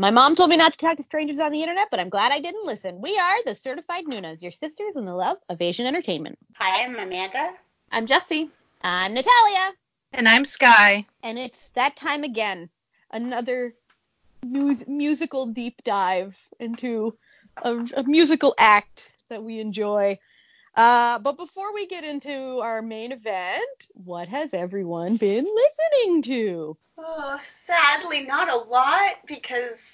My mom told me not to talk to strangers on the internet, but I'm glad I didn't listen. We are the Certified Noonas, your sisters in the love of Asian entertainment. Hi, I'm Amanda. I'm Jesse. I'm Natalia. And I'm Sky. And it's that time again. Another mus- musical deep dive into a, a musical act that we enjoy. Uh, but before we get into our main event, what has everyone been listening to? Oh, sadly, not a lot because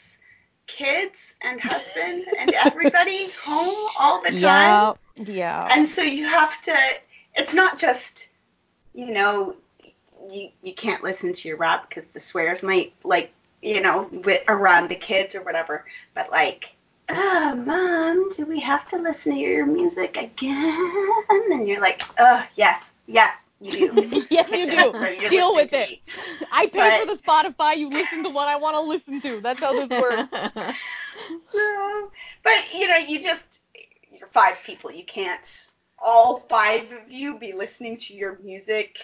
kids and husband and everybody home all the time. Yeah, yeah. And so you have to. It's not just, you know, you you can't listen to your rap because the swears might like you know with around the kids or whatever. But like ah, mom, do we have to listen to your music again? And you're like, oh, yes, yes, you do. yes, you do. You're Deal with it. me. I pay But- for the Spotify. You listen to what I want to listen to. That's how this works. No. But, you know, you just, you're five people. You can't, all five of you be listening to your music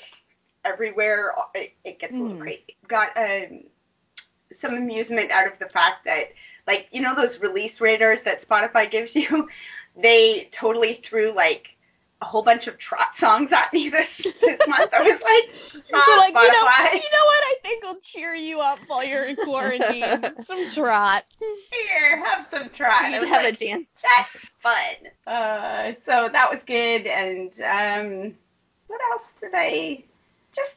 everywhere. It, it gets a little Mm. crazy. Got um, some amusement out of the fact that, like, you know, those release raters that Spotify gives you? They totally threw, like, a whole bunch of trot songs at me this this month. I was like, So "Ah, like, you know, you know what? I think will cheer you up while you're in quarantine. Some trot. Here, have some trot. I You'd have like, a dance. That's fun. Uh, so that was good. And um, what else did I just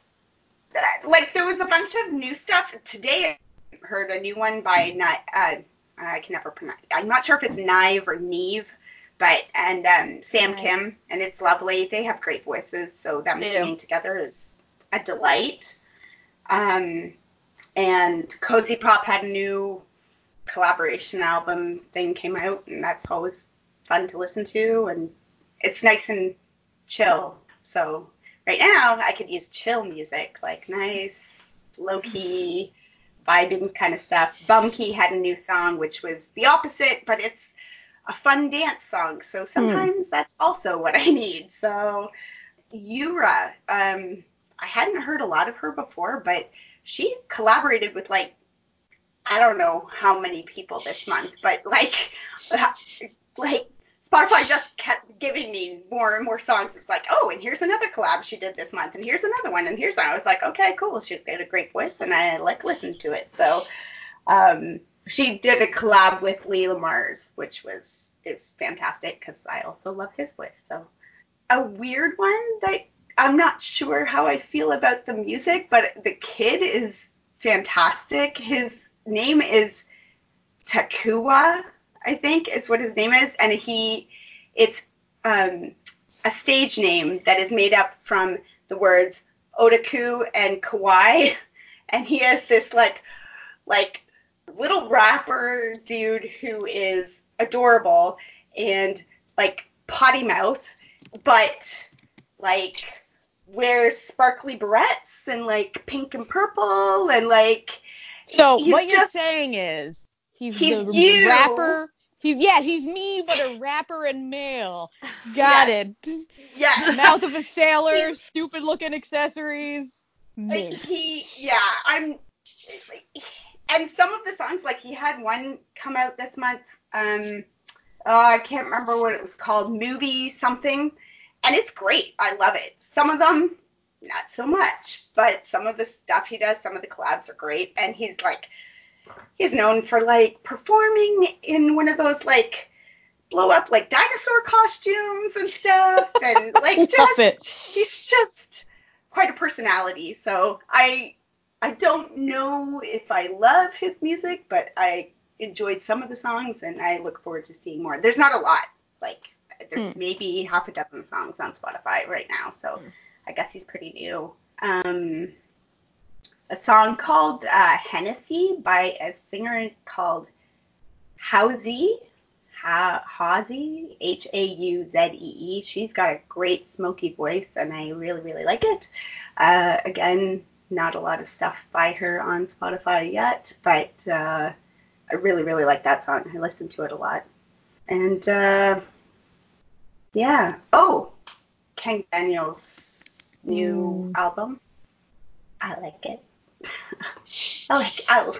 uh, like? There was a bunch of new stuff today. I heard a new one by Ni- uh, I can never pronounce. I'm not sure if it's Nive or Neve, but and um, Sam Nive. Kim, and it's lovely. They have great voices, so them They do. singing together is a delight. Um, and KozyPop had a new collaboration album thing came out, and that's always fun to listen to, and it's nice and chill. So right now, I could use chill music, like nice, low key, vibing kind of stuff. Bumkey had a new song, which was the opposite, but it's a fun dance song. So sometimes that's also what I need. So Yura, um, I hadn't heard a lot of her before, but she collaborated with like I don't know how many people this month, but like like Spotify just kept giving me more and more songs. It's like, oh, and here's another collab she did this month, and here's another one, and here's I was like, okay, cool. She's got a great voice, and I like listened to it. So um, she did a collab with Lee Mars, which was is fantastic because I also love his voice. So a weird one that I'm not sure how I feel about the music, but the kid is fantastic. His name is Takua, I think is what his name is, and he it's um, a stage name that is made up from the words otaku and kawaii, and he has this like like little rapper dude who is adorable and like potty mouth, but like wears sparkly barrettes and like pink and purple and like So what you're saying is he's, He's the you. rapper. He's yeah, he's me, but a rapper and male. Got Yes. it. yeah Mouth of a sailor, stupid looking accessories. Me. He yeah i'm and some of the songs like he had one come out this month um uh, i can't remember what it was called movie something and it's great i love it some of them not so much but some of the stuff he does some of the collabs are great and he's like he's known for like performing in one of those like blow up like dinosaur costumes and stuff and like just it. he's just quite a personality. So I I don't know if I love his music, but I enjoyed some of the songs and I look forward to seeing more. There's not a lot. Like there's Hmm. maybe half a dozen songs on Spotify right now, so I guess he's pretty new. Um a song called uh, Hennessy by a singer called Hauzy. Ha- Hauzy, H A U Z E E. She's got a great smoky voice, and I really, really like it. Uh, again, not a lot of stuff by her on Spotify yet, but uh, I really, really like that song. I listen to it a lot. And uh, yeah. Oh, Kang Daniel's new Mm. album. I like it. I like. I,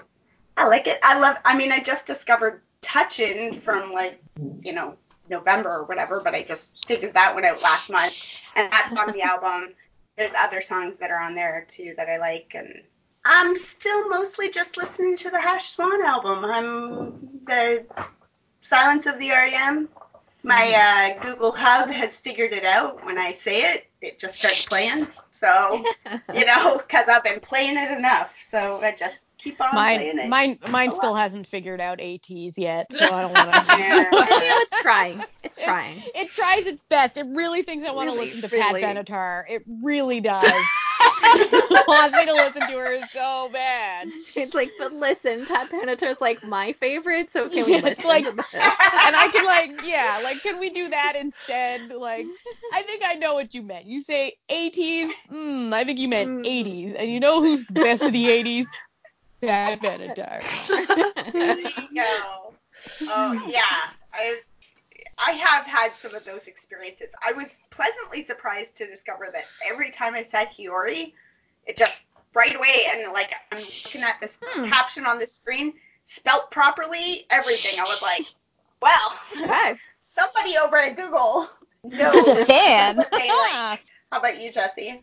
I like it. I love. I mean, I just discovered Touchin' from like you know November or whatever, but I just figured that one out last month, and that's on the album. There's other songs that are on there too that I like, and I'm still mostly just listening to the Hash Swan album. I'm the Silence of the REM. My uh, Google Hub has figured it out. When I say it, it just starts playing. So, you know, because I've been playing it enough. So I just keep on playing Mine, it. mine, mine still lot. hasn't figured out ATEEZ yet, so I don't want to. Yeah. you know, it's trying. It's trying. It tries its best. It really thinks I want to Really, listen to really. Pat Benatar. It really does. it wants me to listen to her so bad. It's like, but listen, Pat Benatar's like my favorite, so can we Yeah, it's listen like- to this? And I can like, yeah, like, can we do that instead? Like, I think I know what you meant. You say 80s. Mm, I think you meant Mm. 80s. And you know who's the best of the 80s? Pat Benatar. There you go. Oh yeah, I I have had some of those experiences. I was pleasantly surprised to discover that every time I said Hiyori, it just right away and like I'm looking at this Hmm. caption on the screen, spelt properly, everything. I was like, well, Okay. somebody over at Google knows Is a fan. what they like. How about you, Jesse?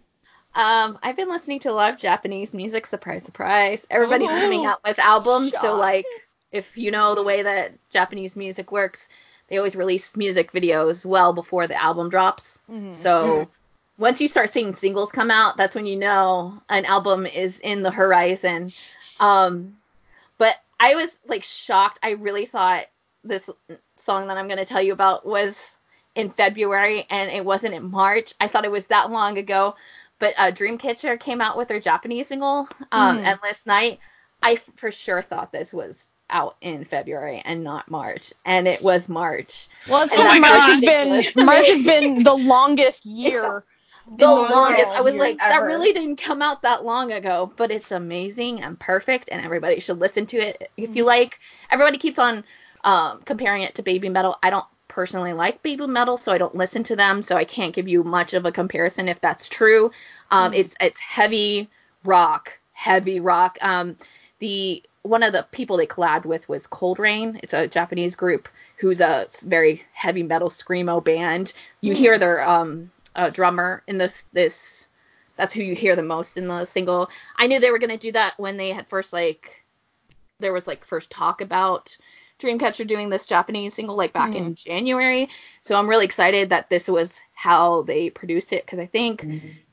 Um, I've been listening to a lot of Japanese music. Surprise, surprise! Everybody's Ooh. coming out with albums, Shock. so like, if you know the way that Japanese music works, they always release music videos well before the album drops. Mhm. So once you start seeing singles come out, that's when you know an album is in the horizon. Um, but I was like shocked. I really thought this song that I'm going to tell you about was in February and it wasn't in March. I thought it was that long ago. But uh, Dreamcatcher came out with their Japanese single, um, Mhm. Endless Night. I for sure thought this was out in February and not March, and it was March. Well, it's because March has been March has been the longest year. the world longest. I was like, that really didn't come out that long ago, but it's amazing and perfect, and everybody should listen to it. If you like, everybody keeps on um, comparing it to Baby Metal. I don't personally like Baby Metal, so I don't listen to them, so I can't give you much of a comparison if that's true. Um, Mhm. It's it's heavy rock, heavy rock. Um, the one of the people they collabed with was Cold Rain. It's a Japanese group who's a very heavy metal screamo band. You Hmm. hear their um uh, drummer in this this that's who you hear the most in the single. I knew they were gonna do that when they had first like there was like first talk about Dreamcatcher doing this Japanese single like back in January. So I'm really excited that this was how they produced it because I think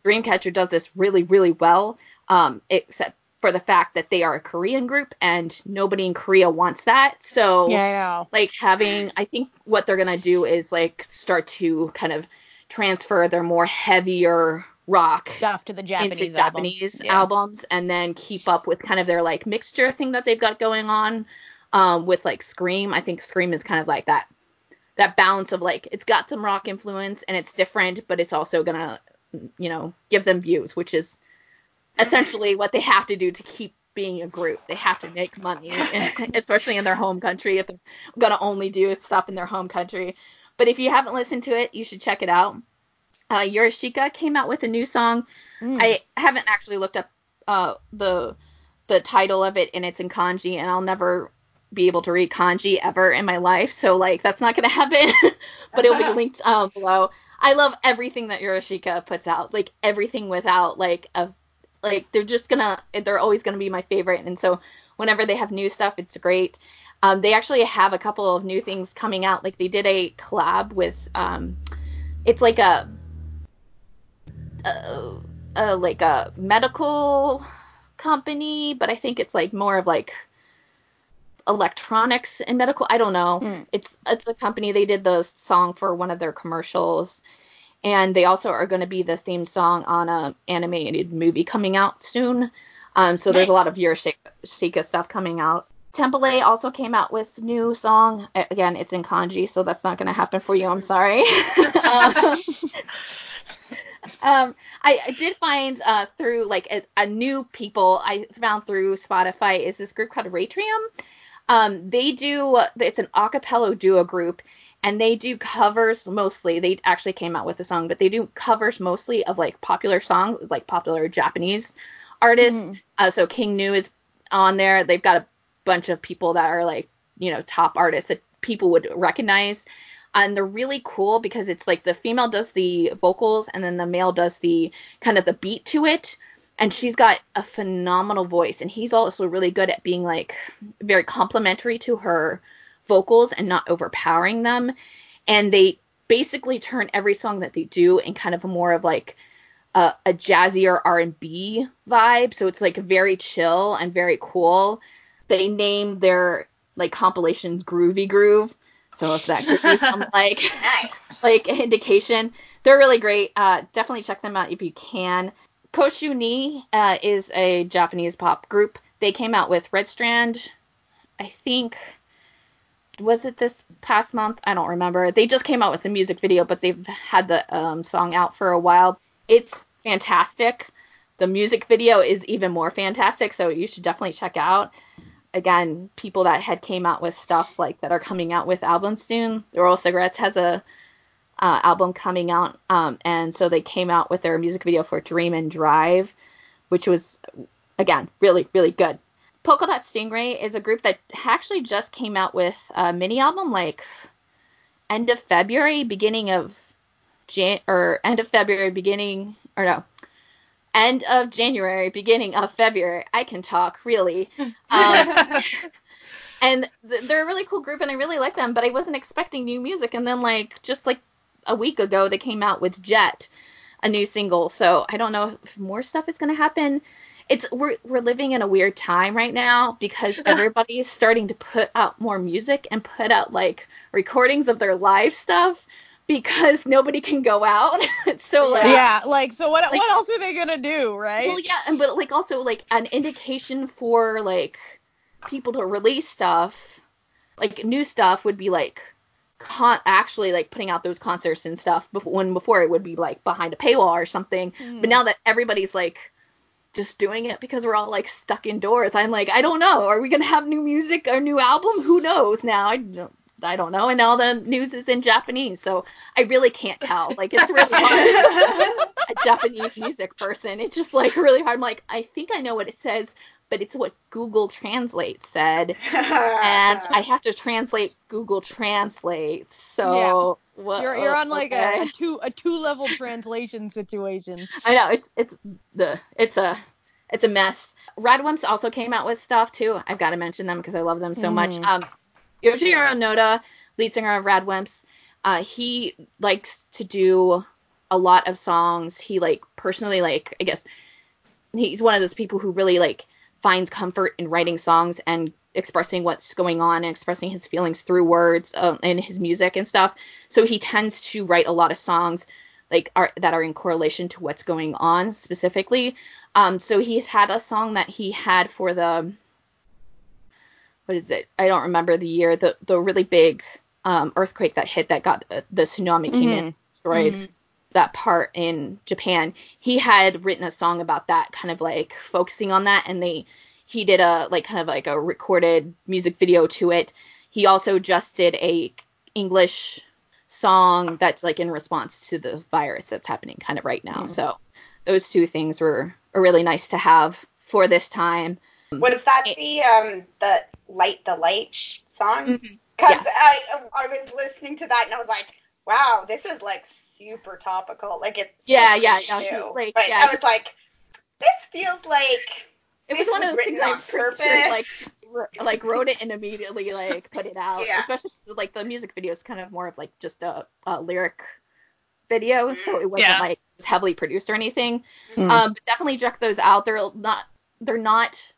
Dreamcatcher does this really really well. Um, except for the fact that they are a Korean group and nobody in Korea wants that. So Yeah, I know. like having I think what they're gonna do is like start to kind of transfer their more heavier rock Stuff to the Japanese into albums. Japanese Yeah. albums and then keep up with kind of their like mixture thing that they've got going on um, with like Scream. I think Scream is kind of like that that balance of like it's got some rock influence and it's different, but it's also gonna you know give them views, which is essentially what they have to do to keep being a group. They have to make money, especially in their home country if they're gonna only do stuff in their home country. But if you haven't listened to it, you should check it out. Uh, Yorushika came out with a new song. Mm. I haven't actually looked up uh, the the title of it, and it's in kanji, and I'll never be able to read kanji ever in my life, so like that's not gonna happen. but it'll be linked um, below. I love everything that Yorushika puts out, like everything without like a like they're just gonna they're always gonna be my favorite, and so whenever they have new stuff, it's great. Um, they actually have a couple of new things coming out. Like they did a collab with um, it's like a uh, uh, like a medical company, but I think it's like more of like electronics and medical. I don't know. Hmm. It's it's a company. They did the song for one of their commercials, and they also are going to be the theme song on a animated movie coming out soon. Um, so there's a lot of Yorushika stuff coming out. Tempalay also came out with new song. Again, it's in kanji, so that's not going to happen for you. I'm sorry. um, um, I, I did find uh, through like a, a new people I found through Spotify is this group called Ratrium. Um, they do it's an acapella duo group and they do covers mostly. They actually came out with a song, but they do covers mostly of like popular songs, like popular Japanese artists. Mhm. Uh, so King Gnu is on there. They've got a bunch of people that are like you know top artists that people would recognize and they're really cool because it's like the female does the vocals and then the male does the kind of the beat to it and she's got a phenomenal voice and he's also really good at being like very complimentary to her vocals and not overpowering them and they basically turn every song that they do in kind of a more of like a, a jazzier R&B vibe so it's like very chill and very cool they name their like compilations groovy groove so if that gives you some like Nice. like indication, they're really great. Uh, definitely check them out if you can. Koshu Ni uh, is a Japanese pop group. They came out with Red Strand, I think. Was it this past month? I don't remember. They just came out with a music video, but they've had the um, song out for a while. It's fantastic. The music video is even more fantastic, so you should definitely check out again people that had came out with stuff like that are coming out with albums soon. The Royal Cigarettes has a uh, album coming out, um, and so they came out with their music video for Dream and Drive, which was again really really good. Polka Dot Stingray is a group that actually just came out with a mini album like end of February, beginning of Jan or end of February, beginning or no, end of January, beginning of February. I can talk really. Um, and th- they're a really cool group, and I really like them. But I wasn't expecting new music, and then like just like a week ago, they came out with Jet, a new single. So I don't know if more stuff is gonna happen. It's we're we're living in a weird time right now because everybody is starting to put out more music and put out like recordings of their live stuff because nobody can go out. so like Yeah, like so what Like- what else are they gonna do, right? well, yeah, and but like also like an indication for like people to release stuff, like new stuff would be like con- actually like putting out those concerts and stuff. Before when before it would be like behind a paywall or something. Hmm. But now that everybody's like just doing it because we're all like stuck indoors, I'm like I don't know. Are we gonna have new music or new album? Who knows now? I don't. I don't know, and all the news is in Japanese, so I really can't tell. Like it's really hard a Japanese music person. It's just like really hard. I'm like, I think I know what it says, but it's what Google Translate said, and I have to translate Google Translate. So what, you're you're on like a, okay. a two a two level translation situation. I know it's it's the it's a it's a mess. Radwimps also came out with stuff too. I've got to mention them because I love them so much. Mhm. Um, Yojiro Noda, lead singer of Radwimps, uh, he likes to do a lot of songs. He like personally like I guess he's one of those people who really like finds comfort in writing songs and expressing what's going on and expressing his feelings through words um, and his music and stuff. So he tends to write a lot of songs like are that are in correlation to what's going on specifically. Um, so he's had a song that he had for the what is it? I don't remember the year. The the really big um, earthquake that hit that got the, the tsunami came in Mhm. destroyed Mhm. That part in Japan. He had written a song about that, kind of like focusing on that, and they he did a like kind of like a recorded music video to it. He also just did a English song that's like in response to the virus that's happening kind of right now. Mhm. So those two things were are really nice to have for this time. Was that It- the um the light the light song? Because Yeah. I I was listening to that and I was like, wow, this is like super topical. Like it's Yeah, yeah, yeah, new. like, but yeah, I was like, this feels like It was This one of those things written I'm on pretty sure like purpose. like wrote it and immediately like put it out. Yeah. Especially like the music video is kind of more of like just a, a lyric video, so it wasn't Yeah. like heavily produced or anything. Mm. Um, but definitely check those out. They're not they're not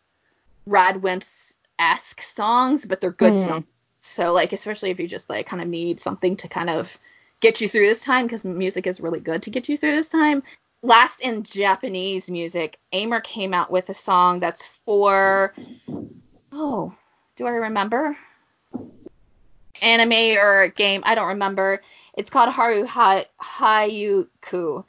Radwimps esque songs, but they're good Mm. songs. So like especially if you just like kind of need something to kind of get you through this time because music is really good to get you through this time. Last in Japanese music, Aimer came out with a song that's for oh, do I remember? Anime or game, I don't remember. It's called Haru ha- Hayuku.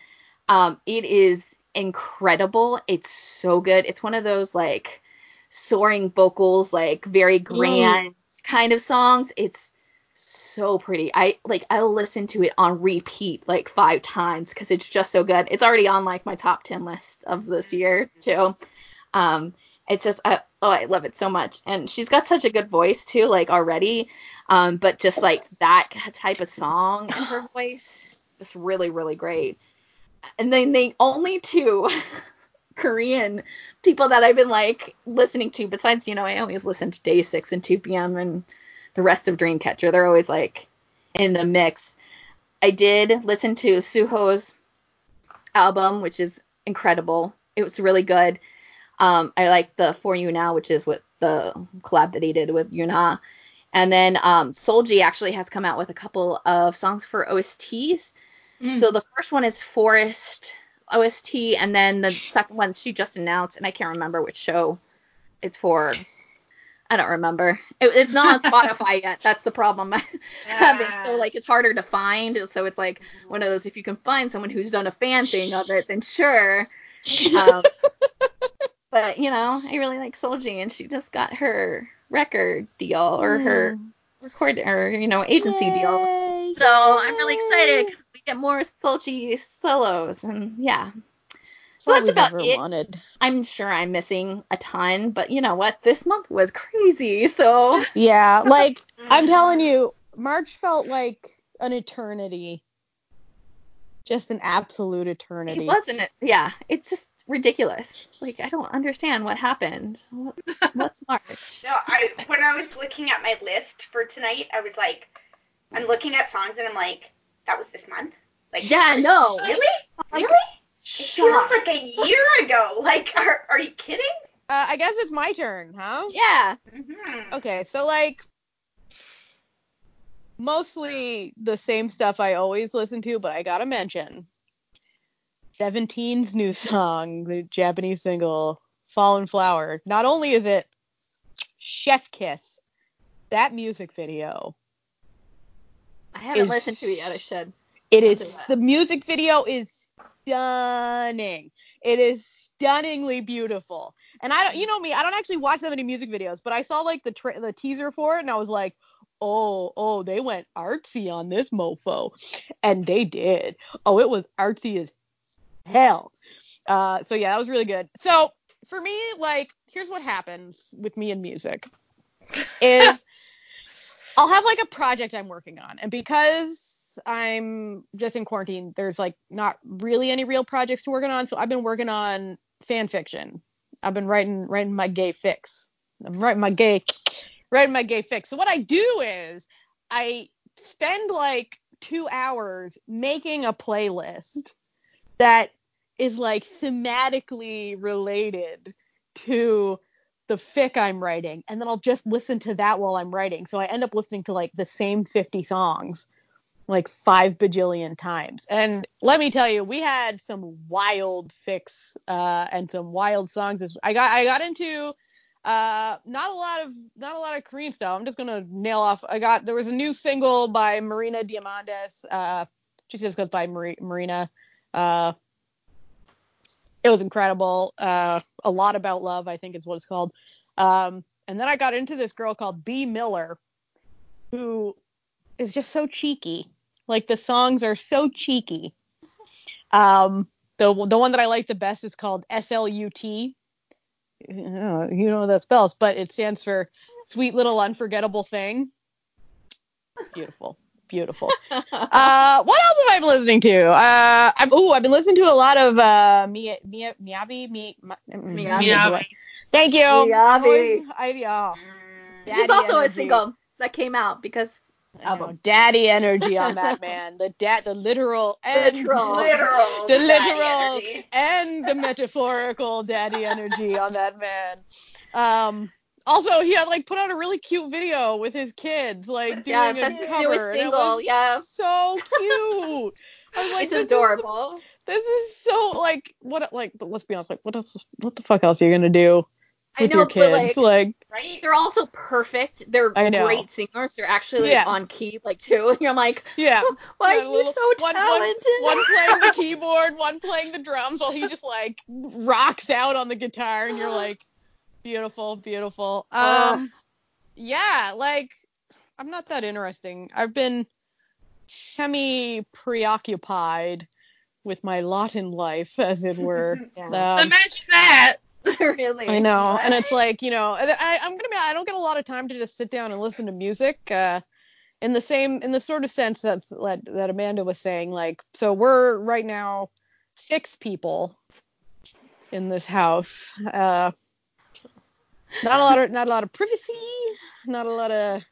Um, it is incredible. It's so good. It's one of those like soaring vocals, like very grand kind of songs. It's so pretty. I like I'll listen to it on repeat like five times because it's just so good. It's already on like my top ten list of this year too. Um, It's just I, oh I love it so much, and she's got such a good voice too, like already. Um, but just like that type of song in her voice, it's really really great. And then the only two Korean people that I've been like listening to, besides you know I always listen to Day Six and 2 p.m. and the rest of Dreamcatcher. They're always like in the mix. I did listen to Suho's album, which is incredible. It was really good. Um, I like the For You Now, which is with the collab that he did with Yuna. And then um, Solji actually has come out with a couple of songs for OSTs. Mm. So the first one is Forest OST, and then the second one she just announced, and I can't remember which show it's for. I don't remember. It, it's not on Spotify yet. That's the problem I'm having. So like it's harder to find. So it's like one of those if you can find someone who's done a fan thing of it, then sure. Um, but you know, I really like Solji, and she just got her record deal or her mm. record or you know agency Yay. deal. So I'm really excited. We get more Solji solos, and yeah, so that's about it. Wanted. I'm sure I'm missing a ton, but you know what? This month was crazy. So yeah, like I'm telling you, March felt like an eternity. Just an absolute eternity. It wasn't it? Yeah, it's just ridiculous. Like I don't understand what happened. what's March? no, I when I was looking at my list for tonight, I was like, I'm looking at songs and I'm like, that was this month. Like yeah, no, really, really. It feels like a year ago. Like, are, are you kidding? Uh, I guess it's my turn, huh? Yeah. Mm-hmm. Okay, so like mostly the same stuff I always listen to, but I gotta mention 17's new song, the Japanese single Fallen Flower. Not only is it Chef Kiss, that music video. I haven't is, listened to it yet. I should. It is the music video is stunning. It is stunningly beautiful. And I don't, you know me, I don't actually watch that many music videos, but I saw like the tra- the teaser for it, and I was like, oh, oh, they went artsy on this mofo, and they did. Oh, it was artsy as hell. Uh, so yeah, that was really good. So for me, like, here's what happens with me and music is I'll have like a project I'm working on, and because I'm just in quarantine. There's like not really any real projects to working on, so I've been working on fan fiction. I've been writing writing my gay fix. I'm writing my gay writing my gay fix. So what I do is I spend like two hours making a playlist that is like thematically related to the fic I'm writing, and then I'll just listen to that while I'm writing. So I end up listening to like the same 50 songs like five bajillion times. And let me tell you, we had some wild fix uh, and some wild songs. I got I got into uh, not a lot of not a lot of Korean stuff. I'm just gonna nail off. I got there was a new single by Marina Diamandis. Uh, she just goes by Marina. Uh, it was incredible. Uh, a lot about love, I think is what it's called. Um, and then I got into this girl called Bea Miller, who is just so cheeky. Like the songs are so cheeky. Um, the the one that I like the best is called SLUT. You know what that spells, but it stands for Sweet Little Unforgettable Thing. Beautiful. Beautiful. uh, what else have I been listening to? Uh, I've, ooh, I've been listening to a lot of uh, Mia, Mia, Miyabi, Mi, Miyabi. Miyabi. Thank you. Miyabi. I, I, oh. She's also a single that came out because album. Daddy energy on that man. The dad, the literal and literal, literal the literal and the metaphorical daddy energy on that man. Um. Also, he had like put out a really cute video with his kids, like doing yeah, that's a cover. Single, yeah. So cute. I was like, it's adorable. Is, this is so like what like but let's be honest, like what else what the fuck else are you gonna do? With know, your kids. Like, like, right? They're also perfect. They're great singers. They're actually like, yeah. on key, like too. And you're like, yeah, why yeah, are you so one, talented? One, one playing the keyboard, one playing the drums, while he just like rocks out on the guitar, and you're like, beautiful, beautiful. Um, yeah, like I'm not that interesting. I've been semi preoccupied with my lot in life, as it were. yeah. um, Imagine that. really. I know, What? and it's like you know, I, I'm gonna be. I don't get a lot of time to just sit down and listen to music. Uh, in the same, in the sort of sense that's that that Amanda was saying. Like, so we're right now six people in this house. Uh, not a lot of not a lot of privacy, not a lot of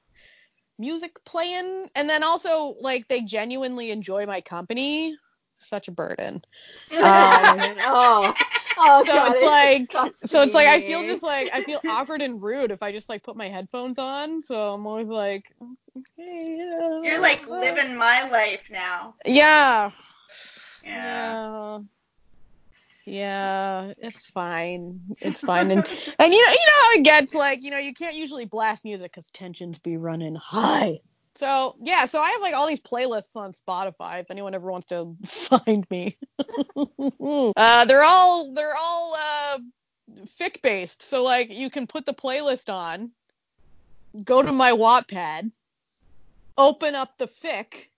music playing, and then also like they genuinely enjoy my company. Such a burden. oh. Oh, so God, it's it like so it's like I feel just like I feel awkward and rude if I just like put my headphones on. So I'm always like, okay, yeah. You're uh, like uh. living my life now. Yeah. Yeah. Yeah. Yeah, it's fine. It's fine. And and you know you know how it gets like, you know, you can't usually blast music cuz tensions be running high. So, yeah, so I have like all these playlists on Spotify if anyone ever wants to find me. uh they're all they're all uh fic based. So like you can put the playlist on, go to my Wattpad, open up the fic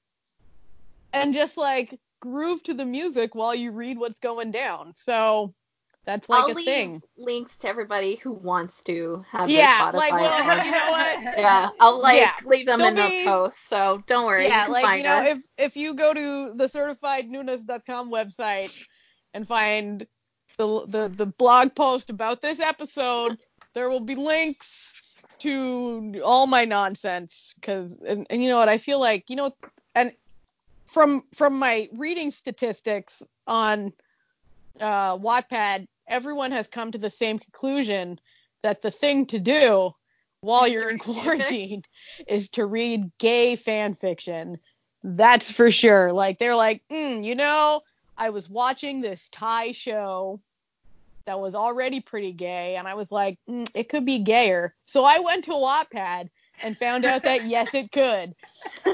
and just like groove to the music while you read what's going down. So that's like I'll a leave thing. links to everybody who wants to have Yeah, their Spotify Yeah, like well, you know what? Yeah, I'll like Yeah. leave them in There'll the be- post, so don't worry. yeah, you like find you know, us. if if you go to the certifiednoonas.com website and find the the the blog post about this episode, there will be links to all my nonsense cuz and, and you know what, I feel like, you know, and from from my reading statistics on uh Wattpad, everyone has come to the same conclusion that the thing to do while you're in quarantine is to read gay fan fiction. That's for sure. Like they're like, mm, you know, I was watching this Thai show that was already pretty gay, and I was like, mm, it could be gayer. So I went to Wattpad and found out that yes, it could.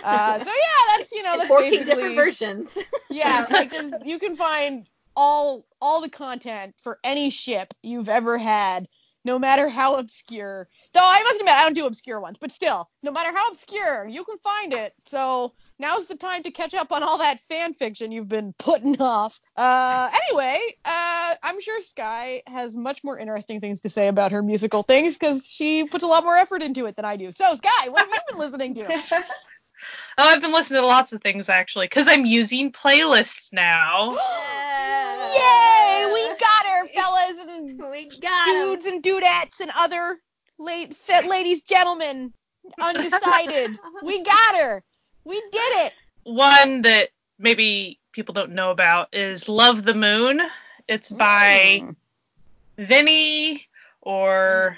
Uh, so yeah, that's you know that's 14 basically different versions. yeah, like just you can find all all the content for any ship you've ever had, no matter how obscure. Though I must admit I don't do obscure ones, but still, no matter how obscure, you can find it. So now's the time to catch up on all that fan fiction you've been putting off. Uh, anyway, uh, I'm sure Sky has much more interesting things to say about her musical things because she puts a lot more effort into it than I do. So Sky, what have you been listening to? Oh, I've been listening to lots of things actually, because I'm using playlists now. yeah. Yay! We got her, fellas and We got 'em. dudes and dudettes and other late fit ladies, gentlemen, undecided. we got her. We did it. One that maybe people don't know about is Love the Moon. It's by Mm. Vinny or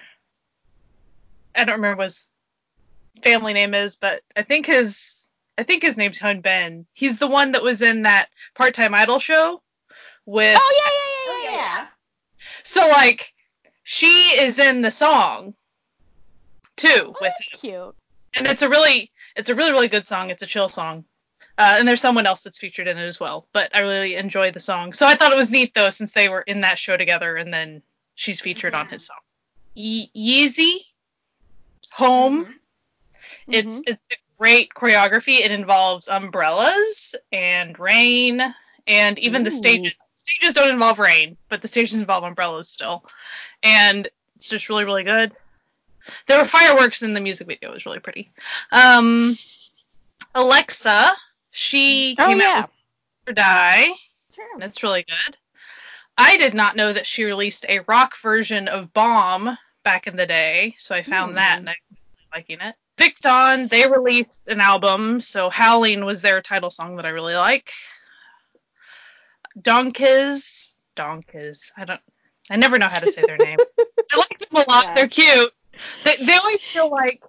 I don't remember what his family name is, but I think his I think his name's Hun Ben. He's the one that was in that part-time idol show with Oh yeah, yeah, yeah, Oh yeah, yeah. yeah. so like she is in the song too Oh, with cute. and it's a really it's a really really good song. It's a chill song. Uh, and there's someone else that's featured in it as well, but I really enjoy the song. So I thought it was neat though, since they were in that show together, and then she's featured on his song. Ye- Yeezy, Home. Mhm. It's Mhm. it's great choreography. It involves umbrellas and rain, and even the stages. Stages don't involve rain, but the stages involve umbrellas still, and it's just really really good. There were fireworks in the music video. It was really pretty. Um, Alexa, she Oh came yeah. out with Die. Sure. That's really good. I did not know that she released a rock version of Bomb back in the day, so I found Hmm. that and I was liking it. Victon, they released an album, so Howling was their title song that I really like. Dongkiz, Dongkiz. I don't, I never know how to say their name. I like them a lot. Yeah. They're cute. They, they always feel like,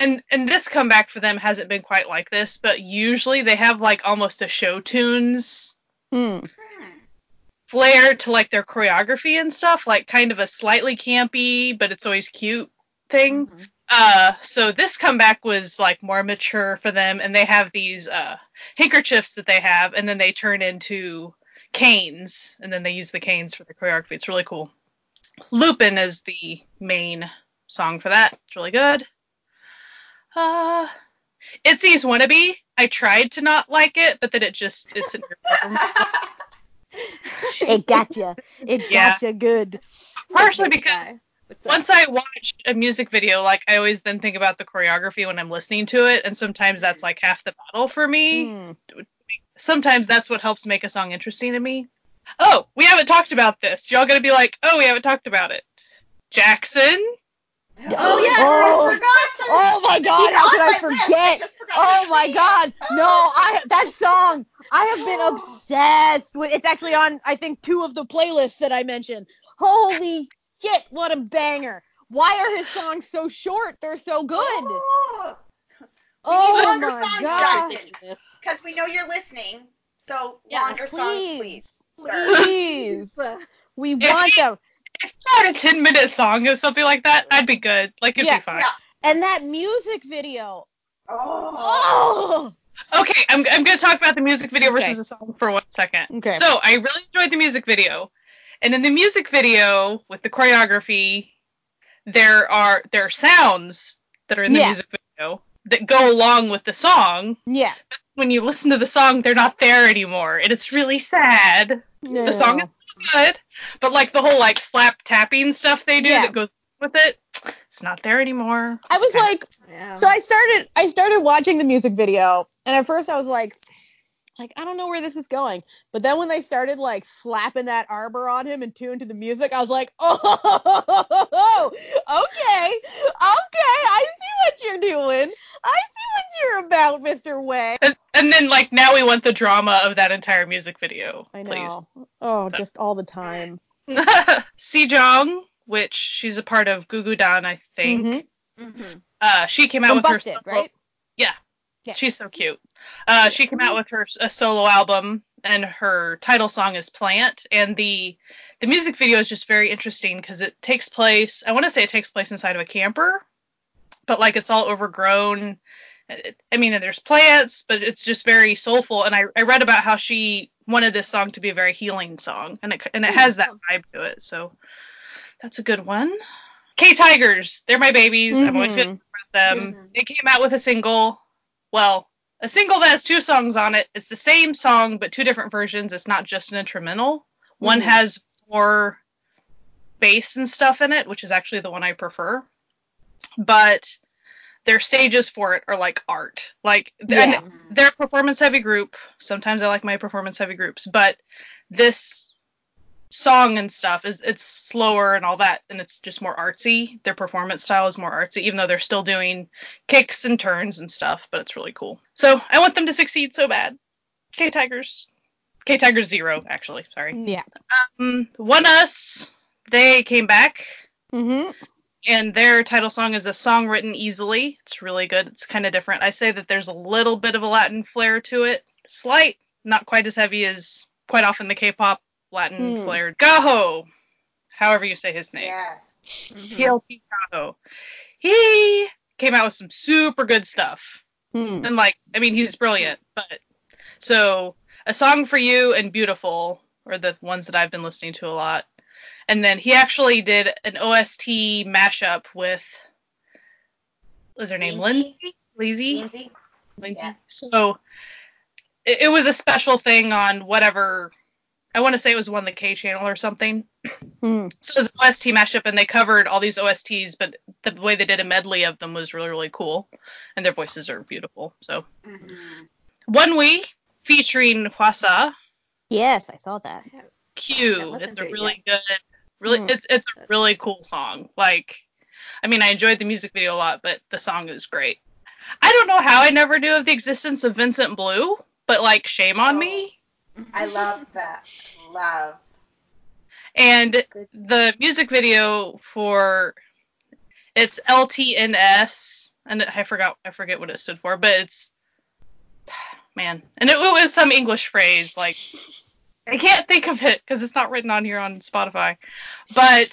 and and this comeback for them hasn't been quite like this, but usually they have like almost a show tunes Hmm. Hmm. flair to like their choreography and stuff, like kind of a slightly campy, but it's always cute thing. Mhm. Uh, so this comeback was like more mature for them, and they have these uh handkerchiefs that they have, and then they turn into canes, and then they use the canes for the choreography. It's really cool. Lupin is the main song for that. It's really good. Uh, Itzy's Wannabe. I tried to not like it, but then it just it's an. It got you. It Yeah. got you good. partially because guy. What's that? Once I watch a music video, like I always then think about the choreography when I'm listening to it, and sometimes that's like half the battle for me. Hmm. Sometimes that's what helps make a song interesting to me. Oh, we haven't talked about this. Y'all gonna be like, oh, we haven't talked about it. Jackson. Oh yeah, Oh. I forgot to. Oh my god, He's how could I my list. I forget? just Oh my say god. No, I that song. I have been obsessed with it's actually on I think two of the playlists that I mentioned. Holy shit, what a banger. Why are his songs so short? They're so good. Oh, Oh longer my songs, god. Because we know you're listening. So Yeah, longer songs, please. please. Sir. Please. We want them. If you had a 10 minute song or something like that, I'd be good. Like it'd Yeah, be fine. Yeah. And that music video. Oh. Oh. Okay, I'm, I'm going to talk about the music video Okay. versus the song for one second. Okay. So, I really enjoyed the music video. And in the music video, with the choreography, there are there are sounds that are in the Yeah. music video that go along with the song. Yeah. When you listen to the song, they're not there anymore, and it's really sad. No. The song is good, but like the whole like slap tapping stuff they do Yeah. that goes with it, it's not there anymore. I was like, Yeah. So I started I started watching the music video and at first I was like like I don't know where this is going. But then when they started like slapping that arbor on him and tuned to the music, I was like, "Oh, okay. Okay, I see what you're doing. I see what you're about, Mr. Way." And, and then like now we want the drama of that entire music video. I please. know. Oh, just all the time. Sejeong, which she's a part of Gugudan, I think. Mhm. Mhm. Uh, she came out From with Busted, her solo- right? Yeah. Yeah. She's so cute. Uh, she came out with her a solo album, and her title song is "Plant." And the the music video is just very interesting because it takes place. I want to say it takes place inside of a camper, but like it's all overgrown. I mean, and there's plants, but it's just very soulful. And I, I read about how she wanted this song to be a very healing song, and it and it has that vibe to it. So that's a good one. K Tigers, they're my babies. I'm always feeling about them. Mhm. They came out with a single. Well, a single that has two songs on it. It's the same song but two different versions. It's not just an instrumental. One Mhm. has more bass and stuff in it, which is actually the one I prefer. But their stages for it are like art. Like and Yeah. they're a performance heavy group. Sometimes I like my performance heavy groups, but this song and stuff is it's slower and all that and it's just more artsy. Their performance style is more artsy even though they're still doing kicks and turns and stuff, but it's really cool. So, I want them to succeed so bad. K Tigers. K Tigers 0 actually, sorry. Yeah. Um, ONEUS, they came back Mhm. and their title song is a song written easily. It's really good. It's kind of different. I say that there's a little bit of a Latin flair to it. Slight, not quite as heavy as quite often the K-pop Latin Hmm. flair. Gaho, however you say his name. Yes. Mhm. Gaho. He came out with some super good stuff. Hmm. And like, I mean, he's brilliant. But so, a song for you and beautiful are the ones that I've been listening to a lot. And then he actually did an OST mashup with, what's her name? Lindsay? Lindsay? Lindsay? Lindsay? Lindsay. Yeah. So it, it was a special thing on whatever. I want to say it was one of the K channel or something. Hmm. So it was an OST mashup, and they covered all these OSTs, but the way they did a medley of them was really, really cool, and their voices are beautiful. So Mhm. one we featuring Hwasa Yes, I saw that. haven't Q. It's to a it really good, really Hmm. it's it's a really cool song. Like, I mean, I enjoyed the music video a lot, but the song is great. I don't know how I never knew of the existence of Vincent Blue, but like, shame on Oh. me. I love that. Love. And the music video for it's LTNS, and I forgot I forget what it stood for, but it's man, and it, it was some English phrase like I can't think of it because it's not written on here on Spotify, but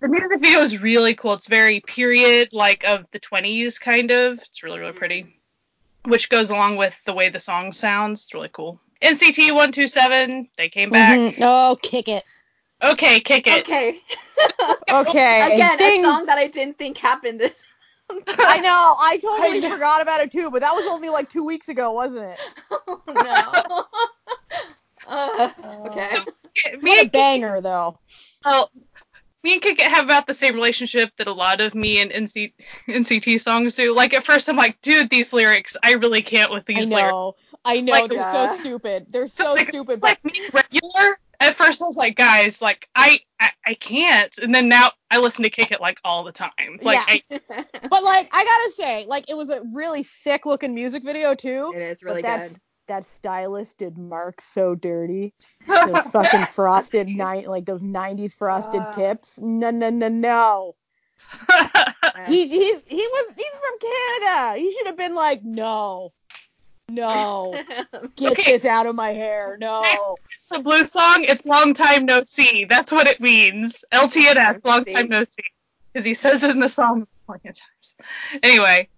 the music video is really cool. It's very period, like of the 20s kind of. It's really really pretty, mm-hmm. which goes along with the way the song sounds. It's really cool. NCT 127, they came back. Mhm. Oh, kick it. Okay, kick it. Okay. Okay. Again, things- a song that I didn't think happened this. I know. I totally I know. forgot about it too, but that was only like two weeks ago, wasn't it? oh no. Uh, okay. What a banger, though. Well, me and Kick It have about the same relationship that a lot of me and NC, NCT songs do. Like at first I'm like, dude, these lyrics, I really can't with I these lyrics. Know. I know Like, they're yeah. so stupid. They're so Like, stupid. But Like me regular. At first I was like, guys, like I, I I can't. And then now I listen to Kick It like all the time. Like Yeah. I, but like I gotta say, like it was a really sick looking music video too. it is really but that's good. that stylist did Mark so dirty. Those fucking frosted night like those '90s frosted Ah. tips. No, no, no, no. He he's he was he's from Canada. He should have been like, no, no, get Okay. this out of my hair. No. the blue song, it's long time no see. That's what it means. LTNS, long time no see. Because he says it in the song plenty of times. Anyway,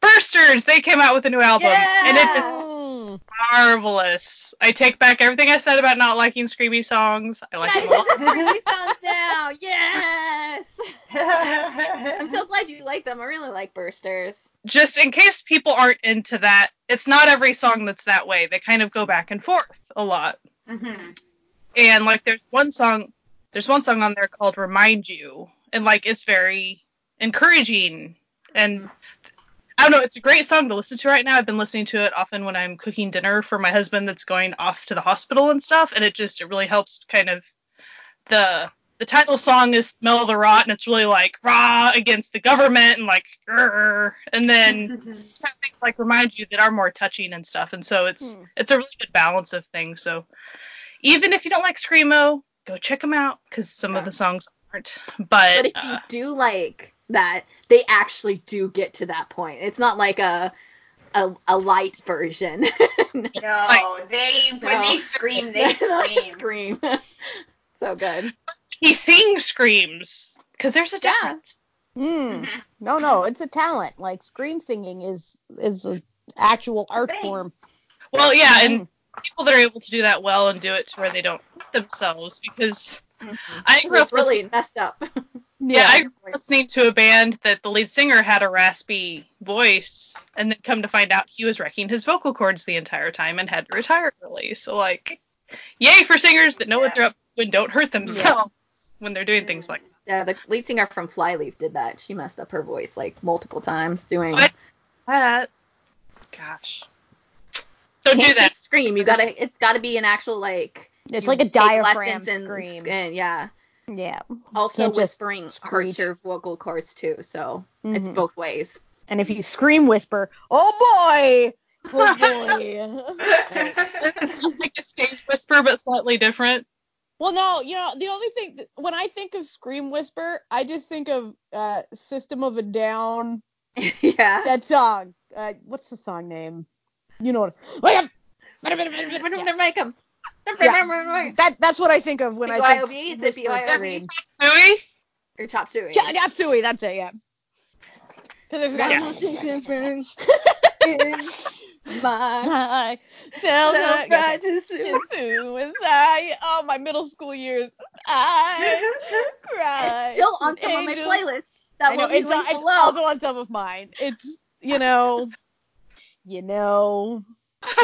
Bursters, they came out with a new album. And it's marvelous. I take back everything I said about not liking screamy songs. I like them a lot. Three songs now. Yes. I'm so glad you like them. I really like Bursters. Just in case people aren't into that, it's not every song that's that way. They kind of go back and forth a lot. Mhm. and like there's one song there's one song on there called remind you and like it's very encouraging and i don't know it's a great song to listen to right now i've been listening to it often when i'm cooking dinner for my husband that's going off to the hospital and stuff and it just it really helps kind of the the title song is smell of the rot and it's really like raw against the government and like grr, and then kind of things like remind you that are more touching and stuff and so it's Hmm. it's a really good balance of things so even if you don't like screamo go check them out because some of the songs aren't but, But if you uh, do like that, they actually do get to that point. It's not like a a, a light version. No, they when No. they scream, they scream. scream. so good. He sings screams because there's a Yeah. Mm. No, no, it's a talent. Like scream singing is is an actual art thing. form. well yeah Mm. and people that are able to do that well and do it to where they don't hurt themselves because i grew up was really messed up. Yeah, I grew up listening to a band that the lead singer had a raspy voice, and then come to find out he was wrecking his vocal cords the entire time and had to retire early. So like, yay for singers that know what they're up to and don't hurt themselves when they're doing things like Yeah, the lead singer from Flyleaf did that. She messed up her voice like multiple times doing. What? that. Gosh, don't Can't do that. just scream. You gotta. It's gotta be an actual like. It's like a diaphragm lessons and- scream. and yeah. Yeah. Also Can't just whispering hurts your vocal cords too. So it's Mhm. both ways. And if you scream whisper, oh boy, oh boy. It's like a stage whisper, but slightly different. Well, no, you know the only thing when I think of scream whisper, I just think of uh, System of a Down. yeah. That song. Uh, what's the song name? You know what? Wake up! Yeah. Make 'em. Yeah. That that's what I think of when I think Is it whisper BYOB? scream. Louis? Or chop suey. Ch- Yapsui, that's it, yeah. Because there's Yeah. My my self Self right righteous suicide. Oh, my middle school years. I cried. It's still on some of my Angels. playlist. That I know will be it's, linked it's below. also on some of mine. It's you know, you know,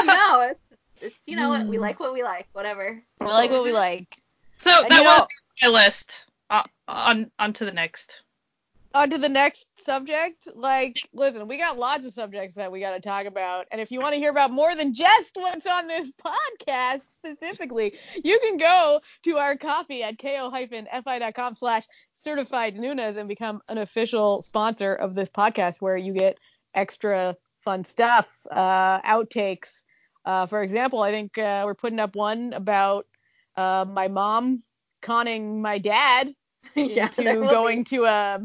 no, it's, it's you know what we Hmm. like what we like. Whatever. we like what we like. So And that you was know- my list. Uh, on on to the next. on to the next subject. Like, listen, we got lots of subjects that we got to talk about. And if you want to hear about more than just what's on this podcast specifically, you can go to our Ko-fi at ko-fi.com slash certified Noonas and become an official sponsor of this podcast where you get extra fun stuff, uh, outtakes. Uh, for example, I think uh, we're putting up one about uh, my mom conning my dad yeah, into going to a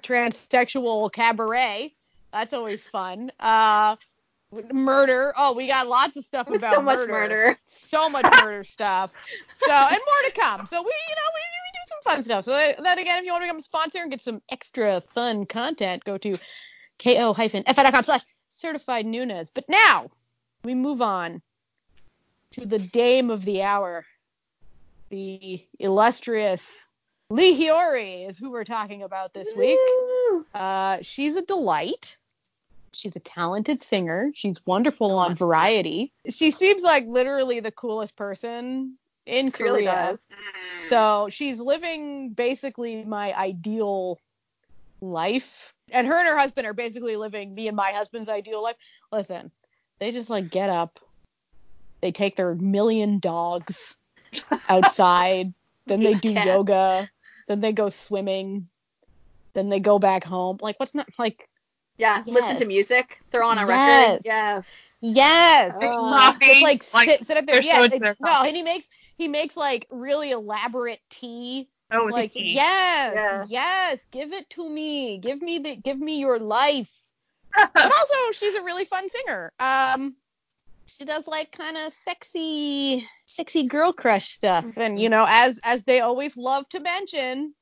transsexual cabaret. That's always fun. Uh, murder. Oh, we got lots of stuff about so much murder. So much murder stuff. So and more to come. So we, you know, we, we do some fun stuff. So that, that again, if you want to become a sponsor and get some extra fun content, go to ko-fi.com slash certified Noonas. But now we move on to the dame of the hour, the illustrious Lee Hyori is who we're talking about this week. Uh, she's a delight. She's a talented singer. She's wonderful on. Variety. She seems like literally the coolest person in She really Korea. does. So she's living basically my ideal life. And her and her husband are basically living me and my husband's ideal life. Listen, they just like get up, they take their million dogs outside, then they do yoga, then they go swimming, then they go back home. Like what's not like Yeah, listen to Yes. music. Throw on a Yes. record. Yes. yes. Uh, Coffee, It's like, like, sit, sit up there. Yeah, so it's- no, and he makes he makes like really elaborate tea. oh, like tea. yes, Yeah. yes, give it to me. Give me the give me your life. but also she's a really fun singer. Um she does like kind of sexy sexy girl crush stuff. And you know, as as they always love to mention,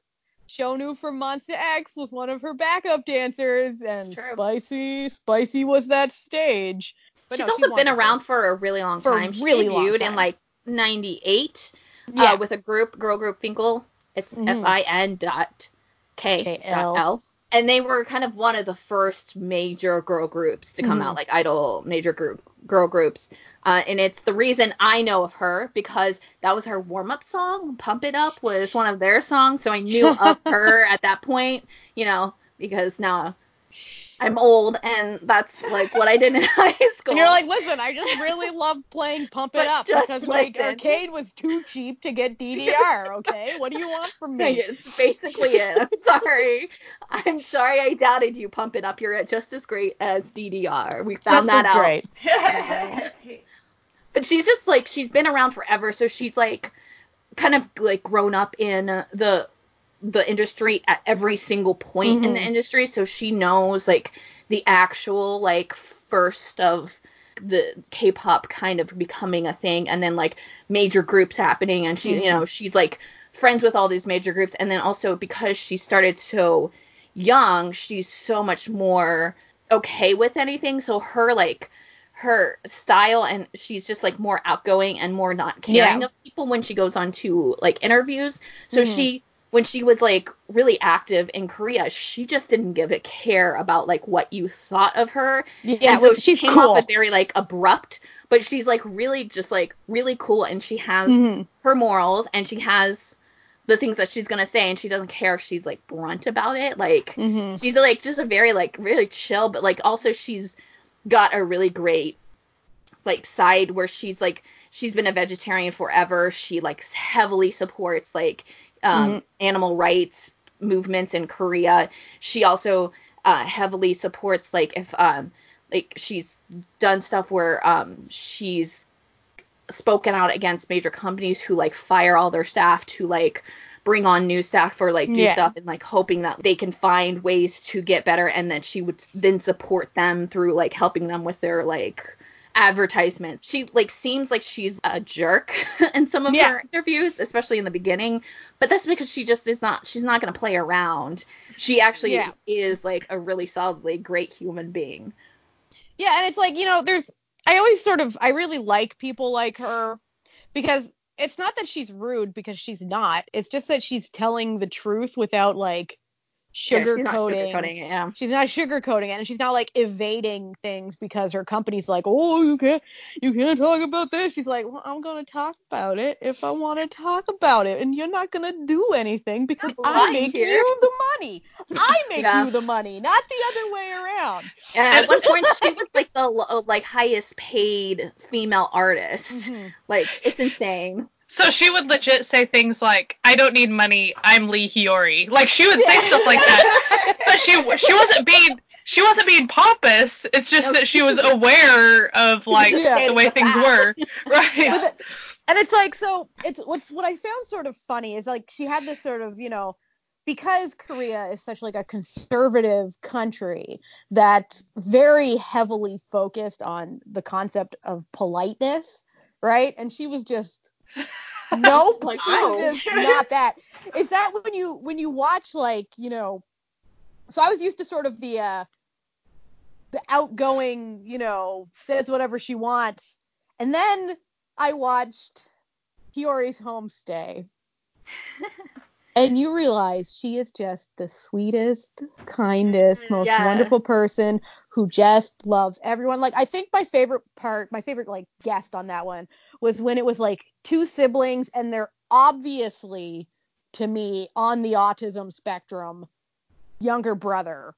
Shonu from Monsta X was one of her backup dancers and Spicy Spicy was that stage. But she's no, also been wonderful. around for a really long For time. She really long debuted time. in like 98 Yeah. uh, with a group, girl group Finkel. It's Mhm. F-I-N dot K K-L. dot L. And they were kind of one of the first major girl groups to come Mhm. out, like idol major group girl groups. Uh, and it's the reason I know of her because that was her warm up song. Pump It Up was one of their songs, so I knew of her at that point, you know, because now I'm old and that's like what I did in high school. And you're like, listen, I just really love playing Pump It Up because my listen. arcade was too cheap to get DDR. Okay, what do you want from me? It's basically it. I'm sorry. I'm sorry I doubted you. Pump it up. You're just as great as DDR. We found Just that as out. great. But she's just like she's been around forever, so she's like kind of like grown up in the the industry at every single point in the Mhm. industry, so she knows like the actual like first of the K-pop kind of becoming a thing and then like major groups happening and she you know she's like friends with all these major groups and then also because she started so young she's so much more okay with anything so her like her style and she's just like more outgoing and more not caring Yeah. of people when she goes on to like interviews so Mhm. she when she was like really active in Korea she just didn't give a care about like what you thought of her Yeah, and so which- she came cool. off as very like abrupt but she's like really just like really cool and she has Mhm. her morals and she has the things that she's gonna say and she doesn't care if she's like blunt about it like Mhm. she's like just a very like really chill but like also she's got a really great like side where she's like she's been a vegetarian forever she like heavily supports like um Mhm. animal rights movements in korea she also uh heavily supports like if um like she's done stuff where um she's spoken out against major companies who like fire all their staff to like bring on new staff or like do Yeah. stuff and like hoping that they can find ways to get better and that she would then support them through like helping them with their like advertisement. She like seems like she's a jerk in some of Yeah. her interviews, especially in the beginning, but that's because she just is not she's not going to play around. She actually Yeah. is like a really solidly great human being. Yeah, and it's like, you know, there's I always sort of I really like people like her because it's not that she's rude because she's not. It's just that she's telling the truth without like Yeah, she's not sugarcoating. sugarcoating it, yeah. She's not sugarcoating it, and she's not like evading things because her company's like, oh, you can't, you can't talk about this. She's like, well, I'm gonna talk about it if I want to talk about it, and you're not gonna do anything because I make here." you the money. I make Yeah. you the money, not the other way around. And at one point, she was like the like highest paid female artist. Mhm. Like it's insane. So she would legit say things like, "I don't need money. I'm Lee Hyori." Like she would say stuff like that. But she she wasn't being she wasn't being pompous. It's just No, that she she was aware of like Yeah. the way things were. Right. The- and it's like so it's what's what I found sort of funny is like she had this sort of you know because Korea is such like a conservative country that's very heavily focused on the concept of politeness, right? And she was just nope, Like, wow. was just not that. Is that when you when you watch like you know? So I was used to sort of the uh the outgoing, you know, says whatever she wants. And then I watched Hyori's Homestay. and you realize she is just the sweetest, kindest, most Yeah. wonderful person who just loves everyone. Like I think my favorite part, my favorite like guest on that one was when it was like two siblings and they're obviously to me on the autism spectrum younger brother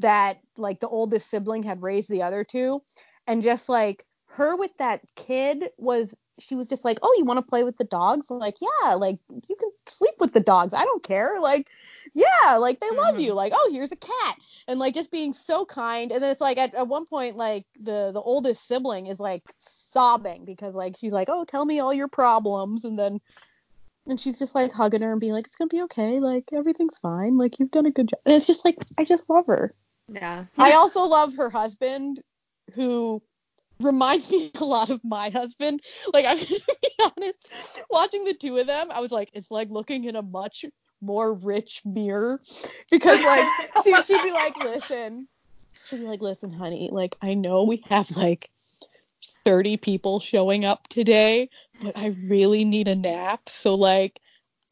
that like the oldest sibling had raised the other two. And just like her with that kid was she was just like oh you want to play with the dogs? I'm like yeah like you can sleep with the dogs. I don't care. Like yeah like they love mm-hmm. you. Like oh here's a cat and like just being so kind and then it's like at, at one point like the the oldest sibling is like sobbing because like she's like oh tell me all your problems and then and she's just like hugging her and being like it's gonna be okay like everything's fine like you've done a good job and it's just like i just love her Yeah. I also love her husband, who reminds me a lot of my husband. Like I'm gonna be honest, watching the two of them, I was like, it's like looking in a much more rich mirror because like she, she'd be like, listen, she'd be like, listen, honey, like I know we have like 30 people showing up today, but I really need a nap, so like.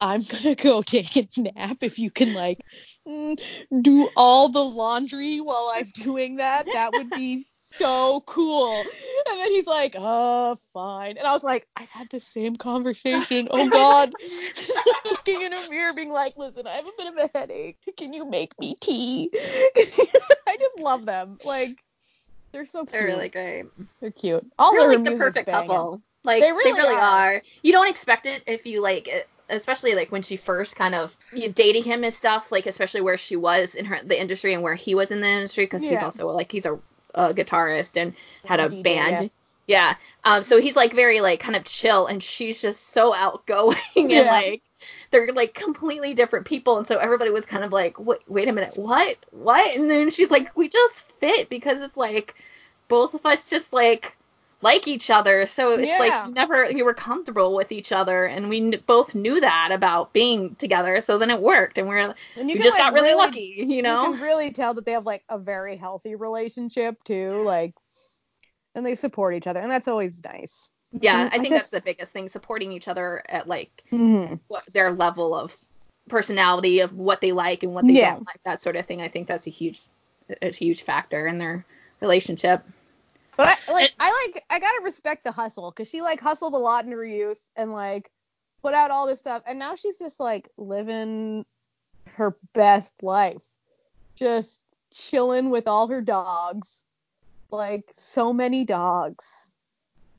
I'm gonna go take a nap if you can like mm, do all the laundry while I'm doing that. That would be so cool. And then he's like, oh, fine. And I was like, I've had the same conversation. Oh, God. Looking in a mirror, being like, listen, I have a bit of a headache. Can you make me tea? I just love them. Like, they're so cute. They're really great. They're cute. All They're like the perfect banging. couple. Like They they really really, are. are. You don't expect it if you like, it- especially like when she first kind of you know, dating him and stuff. Like especially where she was in her the industry and where he was in the industry because he's also like he's a, a guitarist and had a DJ, band. Yeah. Um. So he's like very like kind of chill and she's just so outgoing and Yeah. like they're like completely different people and so everybody was kind of like wait wait a minute what what and then she's like we just fit because it's like both of us just like like each other so it's Yeah. like you never you were comfortable with each other and we kn- both knew that about being together so then it worked and we're And you we just like, got really, lucky you know You can really tell that they have like a very healthy relationship too, like, and they support each other, and that's always nice. yeah I i think just- that's the biggest thing supporting each other at like Mm-hmm. what their level of personality of what they like and what they Yeah. don't like that sort of thing i think that's a huge a huge factor in their relationship But I like I like I gotta respect the hustle because she like hustled a lot in her youth and like put out all this stuff, and now she's just like living her best life, just chilling with all her dogs, like so many dogs,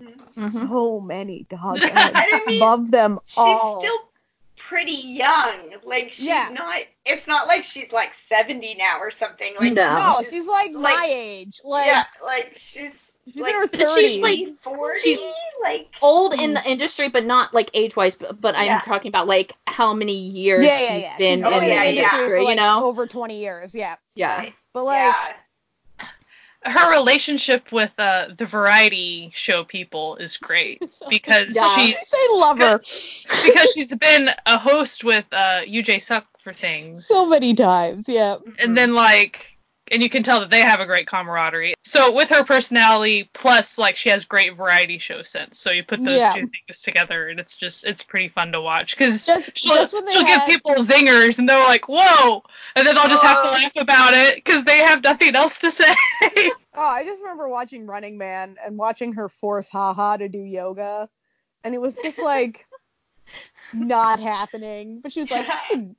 Mhm. so many dogs. I, mean, love them She's all. She's still pretty young. Like she's Yeah. not. It's not like she's like 70 now or something. Like No. no, she's like, like- my age, like yeah, like she's. She's like, in her But she's, like, 40. she's like old in the industry but not like age wise but, but i'm talking about like how many years yeah, yeah, she's yeah. been Oh, in yeah, the yeah. industry for, like, you know over 20 years. Yeah, yeah Right. but like. yeah. Her relationship with uh, the variety show people is great because Yeah. she Say love her because she's been a host with uh, Yoo Jae-suk for things, so many times. Yeah. and then like, and you can tell that they have a great camaraderie. So with her personality plus like she has great variety show sense. So you put those Yeah. two things together, and it's just it's pretty fun to watch because Just she'll, just when they she'll give people zingers, and they're like, whoa, and then they'll just have to Oh. laugh about it because they have nothing else to say. Oh, I just remember watching Running Man and watching her force Haha to do yoga, and it was just like not happening. But she was like, you can, you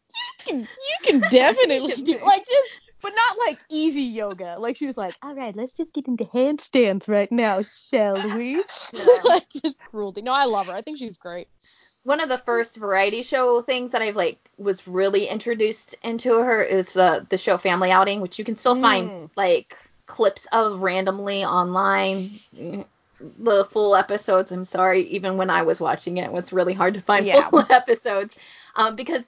can, you can definitely do like just, but not like easy yoga. Like she was like, all right, let's just get into handstands right now, shall we? like just cruelty. No, I love her. I think she's great. one of the first variety show things that I've like was really introduced into her is the the show Family Outing, which you can still Mm. find like clips of randomly online. The full episodes, I'm sorry, even when I was watching it, it was really hard to find Yeah. full episodes. Um, because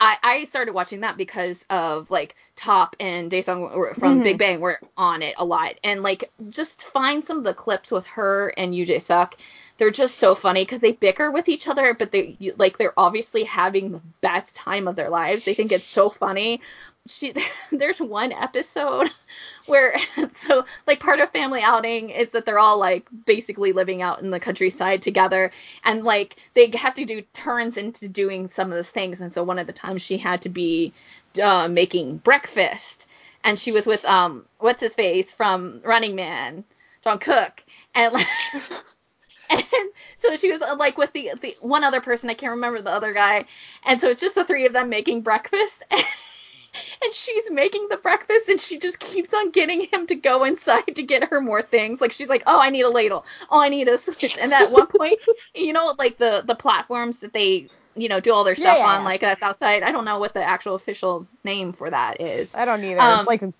I, I started watching that because of like Top and Daesung from Mhm. Big Bang were on it a lot, and like just find some of the clips with her and Yoo Jae-suk they're just so funny because they bicker with each other, but they like they're obviously having the best time of their lives. They think it's so funny. She there's one episode where so like part of family outing is that they're all like basically living out in the countryside together. And like they have to do turns into doing some of those things. And so one of the times she had to be uh, making breakfast. And she was with um what's his face from Running Man Jong Kook. And like And so she was uh, like with the the one other person, I can't remember the other guy. And so it's just the three of them making breakfast. and she's making the breakfast and she just keeps on getting him to go inside to get her more things. Like she's like, "Oh, I need a ladle. Oh, I need a switch." And at one point, you know, like the the platforms that they, you know, do all their stuff yeah, on yeah. like that's outside. I don't know what the actual official name for that is. I don't either. Um, it's like a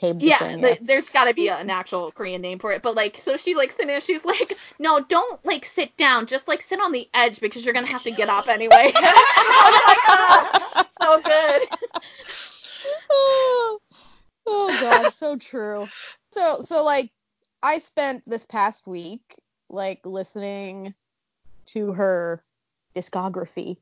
table Yeah, thing. th- there's got to be an actual Korean name for it. But like, so she's like sitting there. She's like, no, don't like sit down. Just like sit on the edge because you're gonna have to get up anyway. oh my god, so good. oh, oh god, so true. So so like I spent this past week like listening to her discography.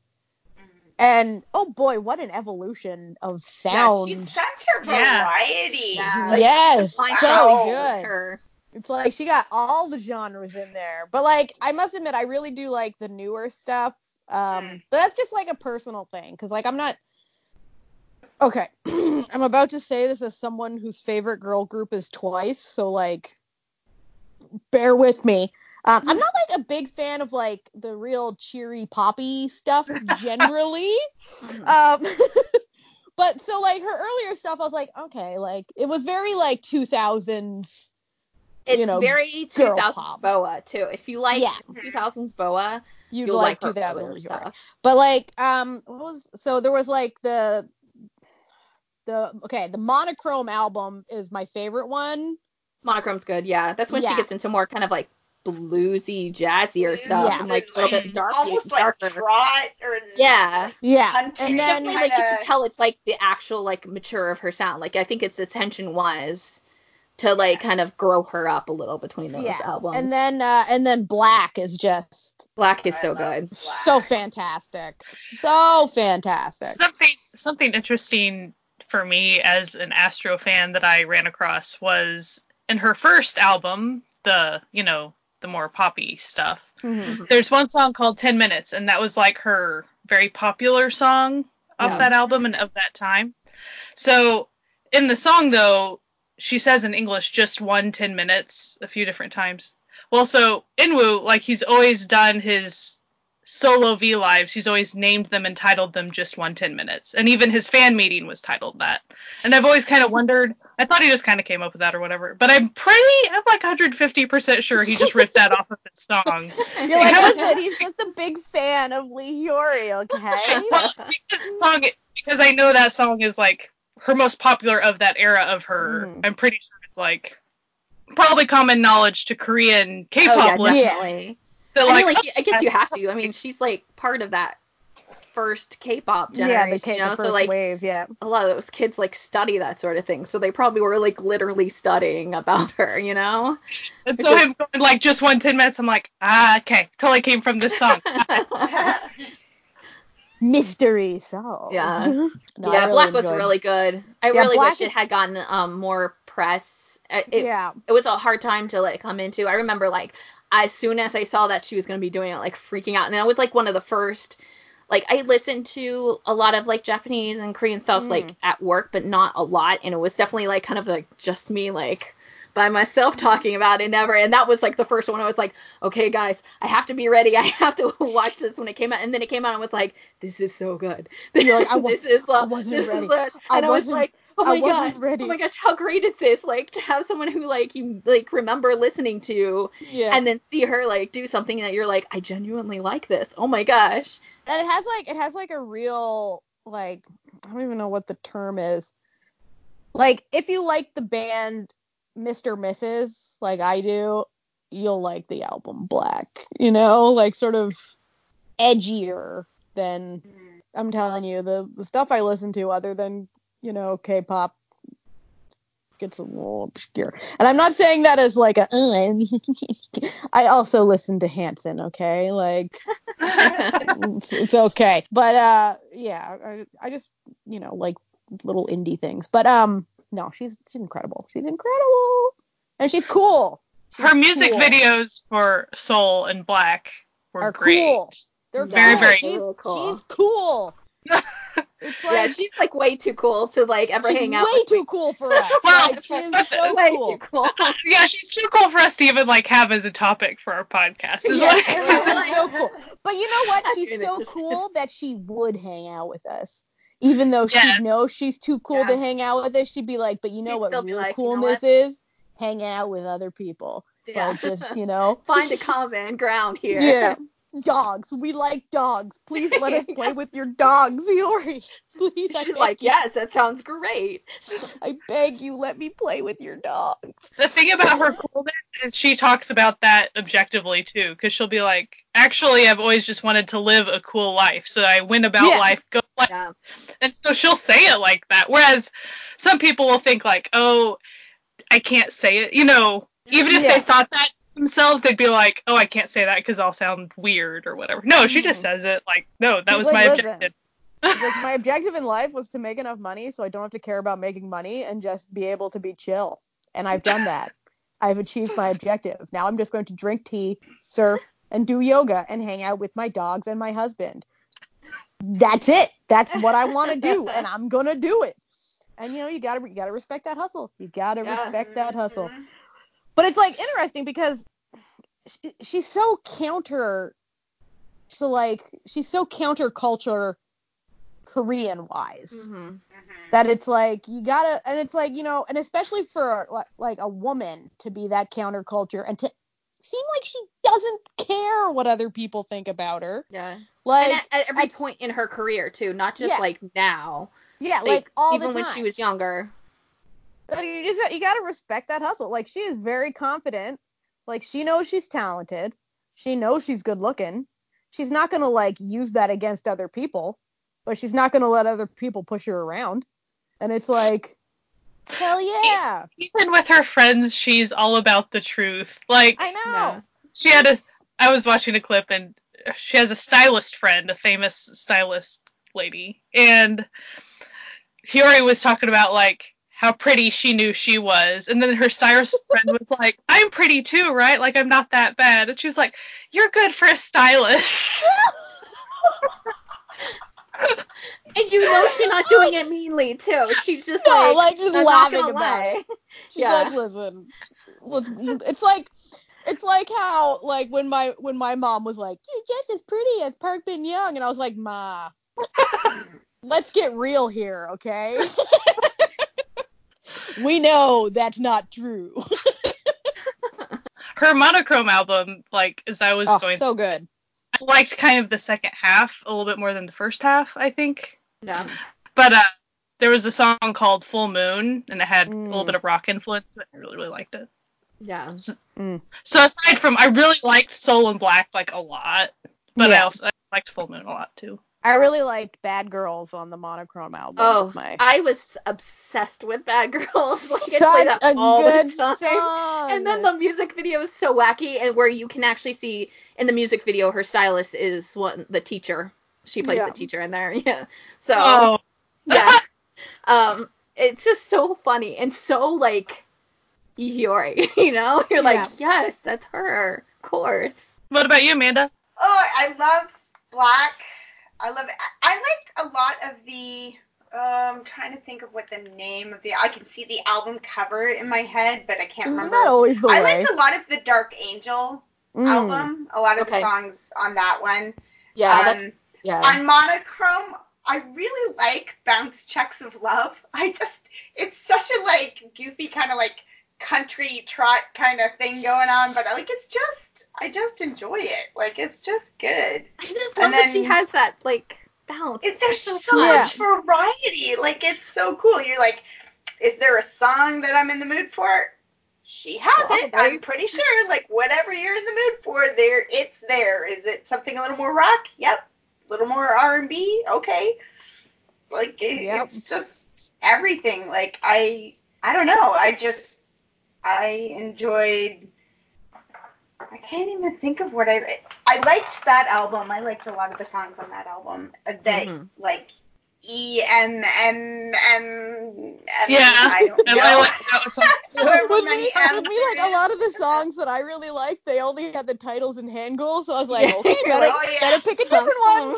And oh boy, what an evolution of Yeah, sound. she's such a variety. Yeah. Like, yes, so wow. good. Her. It's like she got all the genres in there. But like I must admit I really do like the newer stuff. Um Mm. but that's just like a personal thing cuz like I'm not Okay. I'm about to say this as someone whose favorite girl group is Twice, so like bear with me. Um, I'm not like a big fan of like the real cheery poppy stuff generally. Um, but so like her earlier stuff, I was like, okay, like it was very like 2000s. It's you know, very girl 2000s pop. boa too. If you like Yeah. 2000s boa, You'd you'll like, like, her 2000s earlier girl. stuff. But like, um, what was so there was like the the okay the monochrome album is my favorite one. Monochrome's good, yeah. That's when Yeah. she gets into more kind of like bluesy, jazzier stuff Yeah. and like a little bit darker. Almost like darker. trot or Yeah. Yeah, and then Definitely like you can tell it's like the actual like mature of her sound. Like I think its intention was to like kind of grow her up a little between those yeah, albums. and then uh, and then Black is just Black is I so good. Black. so fantastic, so fantastic. Something something interesting for me as an Astro fan that I ran across was in her first album, the you know the more poppy stuff. Mhm. There's one song called 10 Minutes, and that was like her very popular song off Yeah. that album and of that time. So in the song though, she says in English just one 10 minutes a few different times. Well, so Eunwoo, like he's always done his solo V lives, he's always named them and titled them just one ten minutes. And even his fan meeting was titled that. And I've always kind of wondered, I thought he just kind of came up with that or whatever, but I'm pretty, I'm like 150% sure he just ripped that off of his song. You're like, Yeah. listen, he's just a big fan of Lee Hyori, okay? song because I know that song is like her most popular of that era of her. Mhm. I'm pretty sure it's like probably common knowledge to Korean Oh yeah, K-pop listeners. I mean, like, I guess you have to. I mean, she's like part of that first K-pop yeah, generation, they take you know. the So like wave, yeah. a lot of those kids like study that sort of thing, so they probably were like literally studying about her, you know. and so him going like just one 10 minutes, I'm like, ah, okay, totally came from this song. Mystery solved. Yeah. No, yeah, really Black was really good. I Yeah, really Black wish it had gotten um more press. It, yeah. it was a hard time to like come into. I remember like as soon as I saw that she was gonna be doing it, like freaking out. And that was like one of the first. Like I listened to a lot of like Japanese and Korean stuff Mm. like at work, but not a lot. And it was definitely like kind of like just me like by myself talking about it never. And that was like the first one. I was like, okay guys, I have to be ready. I have to watch this when it came out. And then it came out and was like, this is so good. You're like, I this is I wasn't this ready. Is love. I And I, was like, oh I my wasn't gosh, oh ready. oh my gosh, how great is this? Like to have someone who like you like remember listening to Yeah. and then see her like do something that you're like, I genuinely like this. Oh my gosh. and it has like it has like a real like I don't even know what the term is. Like if you like the band Mr. Mrs. like I do, you'll like the album Black. You know, like sort of edgier than mm-hmm. I'm telling you the the stuff I listen to other than you know K-pop gets a little obscure. And I'm not saying that as like a uh, I also listen to Hanson, okay? Like it's, it's okay. But uh yeah, I, I just you know like little indie things. But um no, she's she's incredible. She's incredible. And she's cool. She's Her music cool. videos for Soul and Black were Are great. cool. They're Very, cool. very she's, cool. she's cool. It's yeah, she's like way too cool to like ever hang out way with too cool for us. Well, like, she is so way cool. too cool. yeah, she's too cool for us to even like have as a topic for our podcast. is Yeah, what it it was is. just so cool. But you know what? She's so cool that she would hang out with us. Even though Yeah. she knows she's too cool to hang out with us, she'd be like, but you know She'd what still be real like, you know coolness what? is? Hanging out with other people. Yeah. Like just, you know. Find a common ground here. Yeah. Dogs. We like dogs. Please let us play with your dogs, Hyori. Please, I She's like, you. yes, that sounds great. I beg you, let me play with your dogs. The thing about her coolness is she talks about that objectively too, because she'll be like, actually, I've always just wanted to live a cool life, so I went about Yeah. life, go life, Yeah. and so she'll say it like that. Whereas some people will think like, oh, I can't say it, you know, even if Yeah. they thought that themselves, they'd be like, oh, I can't say that because I'll sound weird or whatever. No, she just Mhm. says it like, no, that She's was like, my "Listen, objective. like my objective in life was to make enough money so I don't have to care about making money and just be able to be chill. And I've done that. I've achieved my objective. Now I'm just going to drink tea, surf, and do yoga and hang out with my dogs and my husband. That's it. That's what I want to do, and I'm gonna do it. And you know, you gotta you gotta respect that hustle. You gotta Yeah. respect that hustle. But it's like interesting because she, she's so counter to like she's so counterculture Korean wise hmm Mhm. that it's like you gotta and it's like you know and especially for like a woman to be that counterculture and to seem like she doesn't care what other people think about her Yeah. like and at, at every at- point in her career too, not just Yeah. like now. yeah like all even the time when she was younger. Like, you just you gotta respect that hustle. Like she is very confident. Like she knows she's talented. She knows she's good looking. She's not gonna like use that against other people, but she's not gonna let other people push her around. And it's like, hell yeah! Even with her friends, she's all about the truth. Like, I know. She had a I was watching a clip and she has a stylist friend, a famous stylist lady, and Hyori was talking about like how pretty she knew she was, and then her stylist friend was like, "I'm pretty too, right? Like I'm not that bad," and she was like, "You're good for a stylist." And you know she's not doing it meanly too. She's just No, like, like, just I'm not laughing gonna about lie. She's Yeah. like, listen, let's. It's like. It's like how, like, when my when my mom was like, "You're just as pretty as Park Bin Young," and I was like, "Ma, let's get real here, okay? We know that's not true. Her monochrome album, like as I was oh, going, so good. I liked kind of the second half a little bit more than the first half, I think. Yeah. But uh, there was a song called Full Moon, and it had a little Mm. bit of rock influence. But I really, really liked it. Yeah. So aside from, I really liked Soul and Black like a lot, but I also I liked Full Moon a lot too. I really liked Bad Girls on the monochrome album. Oh, It's my I was obsessed with Bad Girls. Like I play such that a all good the time. song. And then the music video is so wacky, and where you can actually see in the music video her stylist is one the teacher. She plays Yeah. the teacher in there. Yeah. So Oh, yeah. um, it's just so funny and so like Yori, you know? You're like, Yeah. yes, that's her, of course. what about you, Amanda? Oh, I love Black. I love. I liked a lot of the. Uh, I'm trying to think of what the name of the. I can see the album cover in my head, but I can't Isn't remember. that always the I way? liked a lot of the Dark Angel Mm. album. A lot of Okay. the songs on that one. Yeah, um, yeah. on monochrome i really like bounce checks of love i just it's such a like goofy kind of like country trot kind of thing going on but like it's just i just enjoy it. Like it's just good. I just and love that she has that like bounce. there's so so, much variety. Like it's so cool. You're like is there a song that i'm in the mood for? She has it i'm pretty sure. Like whatever you're in the mood for there it's there. Is it something a little more rock? Yep. A little more r&b okay. Like it, Yep. it's just everything. Like i i don't know. I just i enjoyed i can't even think of what i i liked that album i liked a lot of the songs on that album that Mhm. like E M M M. Yeah, I don't and I know. like that was However with many me, M's with me, it like a lot of the songs that I really liked, they only had the titles in Hangul, so I was like, Yeah. okay, better, Oh, yeah. better pick a different one.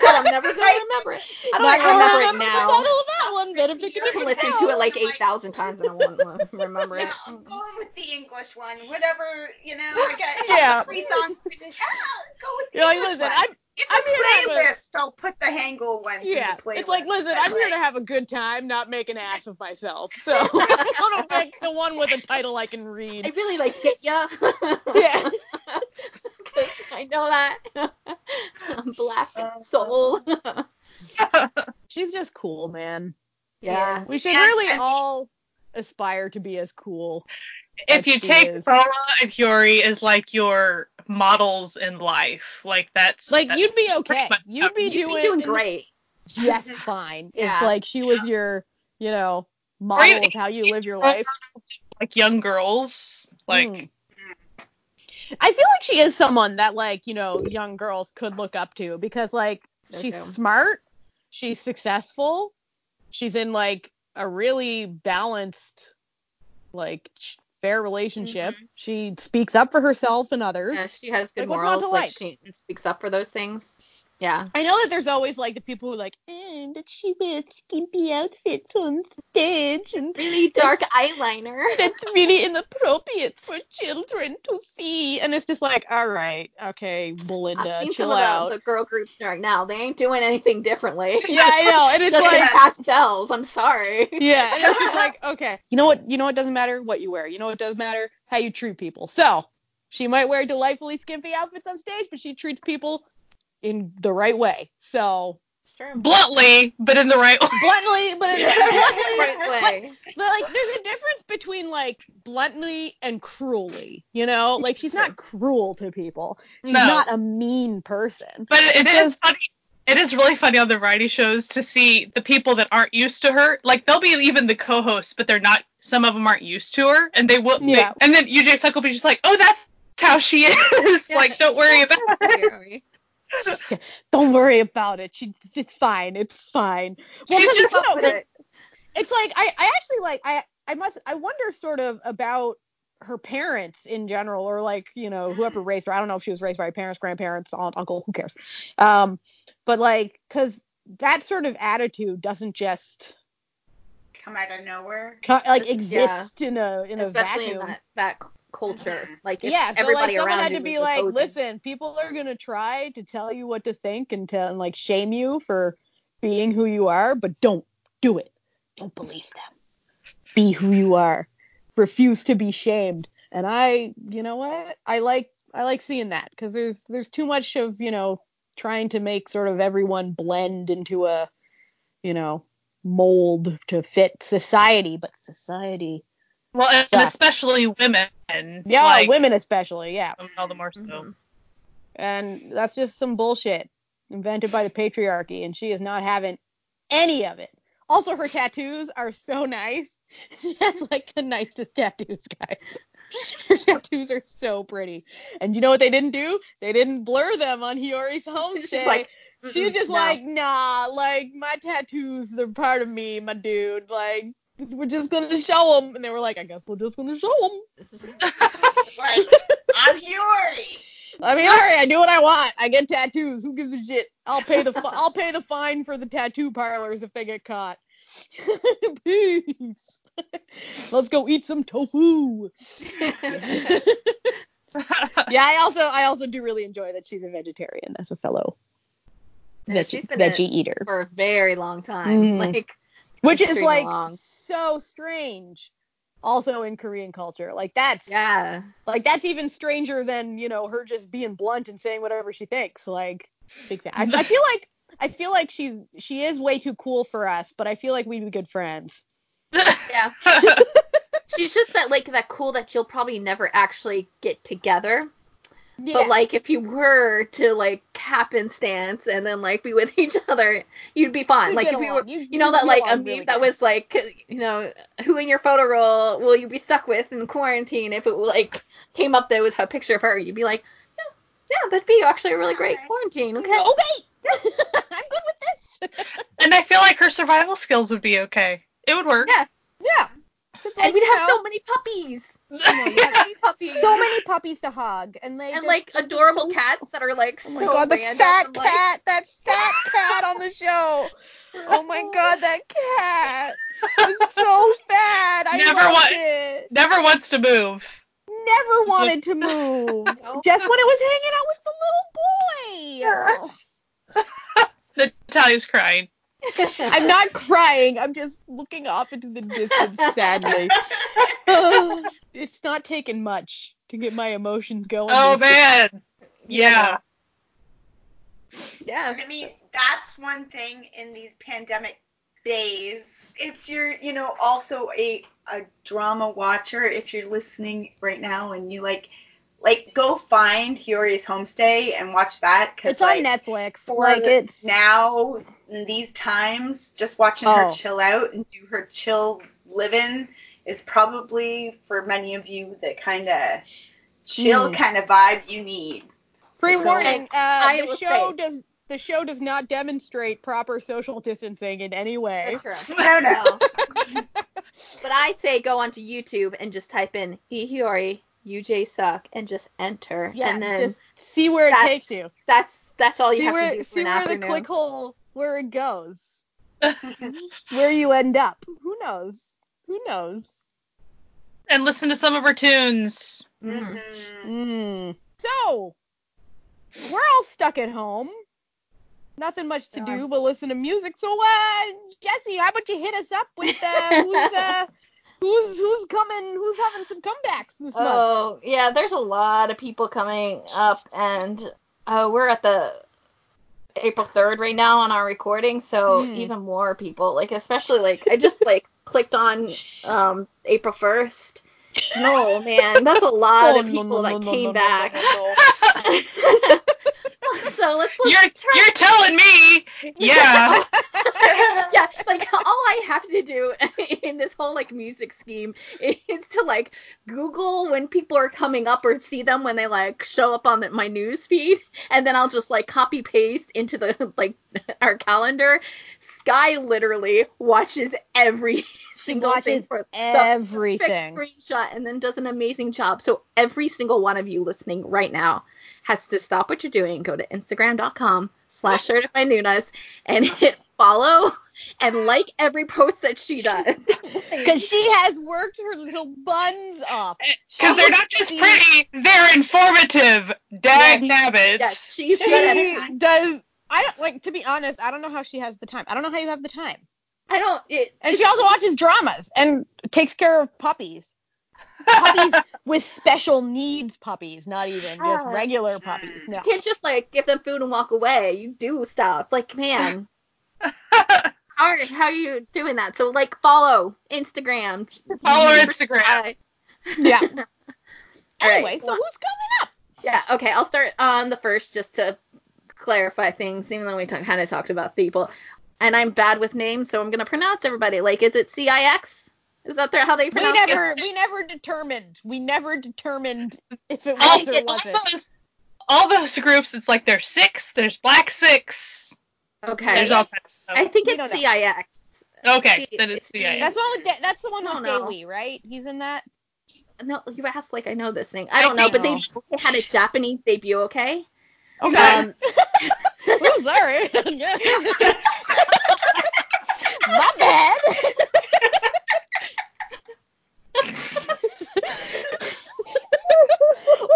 God, I'm never gonna remember it. I don't Not even gonna remember it now. the title of that one. Better pick a I can different listen to it like eight thousand times and I won't remember No, it. I'm going with the English one. Whatever, you know, I got Yeah. three songs. written. Ah, go with the You're like, English listen, one. I'm it's a here to a- playlist, so put the Hangul ones yeah. in the playlist. It's like, listen, I'm here to have a good time, not make an ass of myself. So I'm gonna pick the one with a title I can read. I really like hit ya. yeah. I know that. I'm black uh-huh. soul. She's just cool, man. yeah. We should Yeah, really and- all aspire to be as cool. If you take is. Paula and Yuri as like your models in life, like that's Like that- you'd be okay. You'd be You'd doing, be doing great. just fine. Yeah. If like she was your, you know, model even- of how you live your life. like young girls, like Mm. I feel like she is someone that like, you know, young girls could look up to because like So she's true. smart, she's successful, she's in like a really balanced like ch- fair relationship. Mm-hmm. She speaks up for herself and others. Yeah, she has good Like, morals. Like like? she speaks up for those things. Yeah. I know that there's always like the people who are like, eh, that she wears skimpy outfits on stage and Really dark eyeliner. that's really inappropriate for children to see. And it's just like, all right, okay, Belinda, I've seen chill some of the, the girl groups right now. They ain't doing anything differently. yeah, I know. And it's Just in like, pastels. I'm sorry. yeah, and it's just like, okay, you know what? You know what doesn't matter? What you wear. You know what does matter? How you treat people. So she might wear delightfully skimpy outfits on stage, but she treats people in the right way. So bluntly, but in the right way. bluntly, but in the right way. But like, there's a difference between like bluntly and cruelly. You know, like she's not cruel to people. She's No. not a mean person. But it It's funny. It is really funny on the variety shows to see the people that aren't used to her. Like they'll be even the co-hosts, but they're not. Some of them aren't used to her, and they will. they- Yeah. and then Yoo Jae-suk will be just like, "Oh, that's how she is." like, don't worry about it. Don't worry about it. She, it's fine. It's fine. Well, She's 'cause, just you know, it. it's like I, I actually like I I must I wonder sort of about her parents in general or like you know whoever raised her I don't know if she was raised by her parents grandparents aunt uncle who cares um but like because that sort of attitude doesn't just come out of nowhere. co- like Yeah. exist in a in a Especially vacuum in that that c- culture. Mhm. Like if yeah so everybody like someone around had to be like opposing. listen people are gonna try to tell you what to think and tell and like shame you for being who you are but don't do it don't believe them be who you are refuse to be shamed and i you know what i like i like seeing that because there's there's too much of you know trying to make sort of everyone blend into a you know mold to fit society but society Well, and Sucks. especially women. yeah like, women especially yeah All the more so. Mhm. and that's just some bullshit invented by the patriarchy and she is not having any of it also her tattoos are so nice she has like the nicest tattoos guys her tattoos are so pretty and you know what they didn't do they didn't blur them on hyori's homestay She's like, she's just no." like nah like my tattoos they're part of me my dude like we're just gonna show them and they were like i guess we're just gonna show them Like, I'm Yuri. I mean, all right, I do what I want. I get tattoos. Who gives a shit? I'll pay the fi- I'll pay the fine for the tattoo parlors if they get caught. Peace. Let's go eat some tofu. yeah, I also I also do really enjoy that she's a vegetarian as a fellow Yeah, veggie, she's been veggie eater, for a very long time. Mhm. Like which is like long. So strange. Also in Korean culture, like that's yeah. like that's even stranger than you know her just being blunt and saying whatever she thinks. Like big fan. I, I feel like I feel like she's she is way too cool for us, but I feel like we'd be good friends. Yeah. She's just that like that cool that you'll probably never actually get together. Yeah. But like if you were to like happenstance and stance and then like be with each other, you'd be fine. You'd like get if you were You- you know that like a along meme really that good. was like you know who in your photo roll will you be stuck with in quarantine if it like came up that it was a picture of her you'd be like yeah yeah that'd be actually a really great Okay. quarantine okay okay. I'm good with this. And I feel like her survival skills would be okay. It would work. Yeah. Yeah. It's And we'd have know, so many puppies. Yeah. So many puppies. so many puppies to hug, and they and just- like adorable so- cats that are like Oh my so god, the random fat and, like- cat, that fat cat on the show. Oh my god, that cat was so fat. I Never loved wa- it. Never wants to move. Never wanted to move. No. Just when it was hanging out with the little boy. Natalia's crying. I'm not crying. I'm just looking off into the distance sadly. it's not taking much to get my emotions going. Oh man. Yeah. yeah. I mean, that's one thing in these pandemic days. If you're, you know, also a a drama watcher, if you're listening right now and you like, like, go find Hyori's Homestay and watch that. Cause, It's on Netflix. For Like it's now in these times, just watching Oh. her chill out and do her chill living is probably for many of you the kind of chill Mm. kind of vibe you need. Pre-warning, uh, I the show say- does the show does not demonstrate proper social distancing in any way. That's true. No, no. No. but I say go onto YouTube and just type in Lee Hyori Yoo Jae-suk and just enter. Yeah, and then just see where it takes you. that's that's all you see have where to do for see an where the click hole where it goes. where you end up. Who knows? Who knows? And listen to some of her tunes. Mhm. Mm. So we're all stuck at home. Nothing much to Yeah. do but listen to music. So uh Jesse, how about you hit us up with uh who's uh who's who's coming who's having some comebacks this month? Oh yeah, there's a lot of people coming up, and uh, we're at the April 3rd right now on our recording, so Hmm. even more people, like especially like I just like clicked on um April 1st. No man, that's a oh, lot Oh, of people no, that no, came no, no, back. so let's, let's You're try you're telling me. Yeah. yeah, like all I have to do in this whole like music scheme is to like Google when people are coming up or see them when they like show up on the, my news feed, and then I'll just like copy paste into the like our calendar. Sky literally watches every single thing watches for the everything. screenshot and then does an amazing job. So every single one of you listening right now has to stop what you're doing, go to Instagram.com slash certified Noonas and hit follow and like every post that she does. Because she has worked her little buns off. Eh, because they're not just pretty, they're informative. Dag nabbits. yes, she's She does. I don't like to be honest. I don't know how she has the time. I don't know how you have the time. I don't it, And she also watches dramas and takes care of puppies. Puppies with special needs puppies, not even just Ah. regular puppies. No. you can't just like give them food and walk away. You do stuff. Like, man. How are, how are you doing that? So like follow Instagram. Follow Instagram. Yeah. All right. Anyway, so who's coming up? Yeah, okay, I'll start on the first just to clarify things, even though we t- kind of talked about people. And I'm bad with names, so I'm going to pronounce everybody. Like, is it CIX? Is that how they We pronounce never, it? we never determined. We never determined if it all, was or all wasn't. those, all those groups, it's like there's six, there's Black Six, Okay. there's all kinds of I think it's don't know. CIX. Okay, See, then it's see, CIS. That's the one with da- that's the one with don't know. Daewee, right? He's in that. No, you asked like I know this thing. I I don't know, but they, they had a Japanese debut, okay? Okay. Um, oh, sorry. My bad.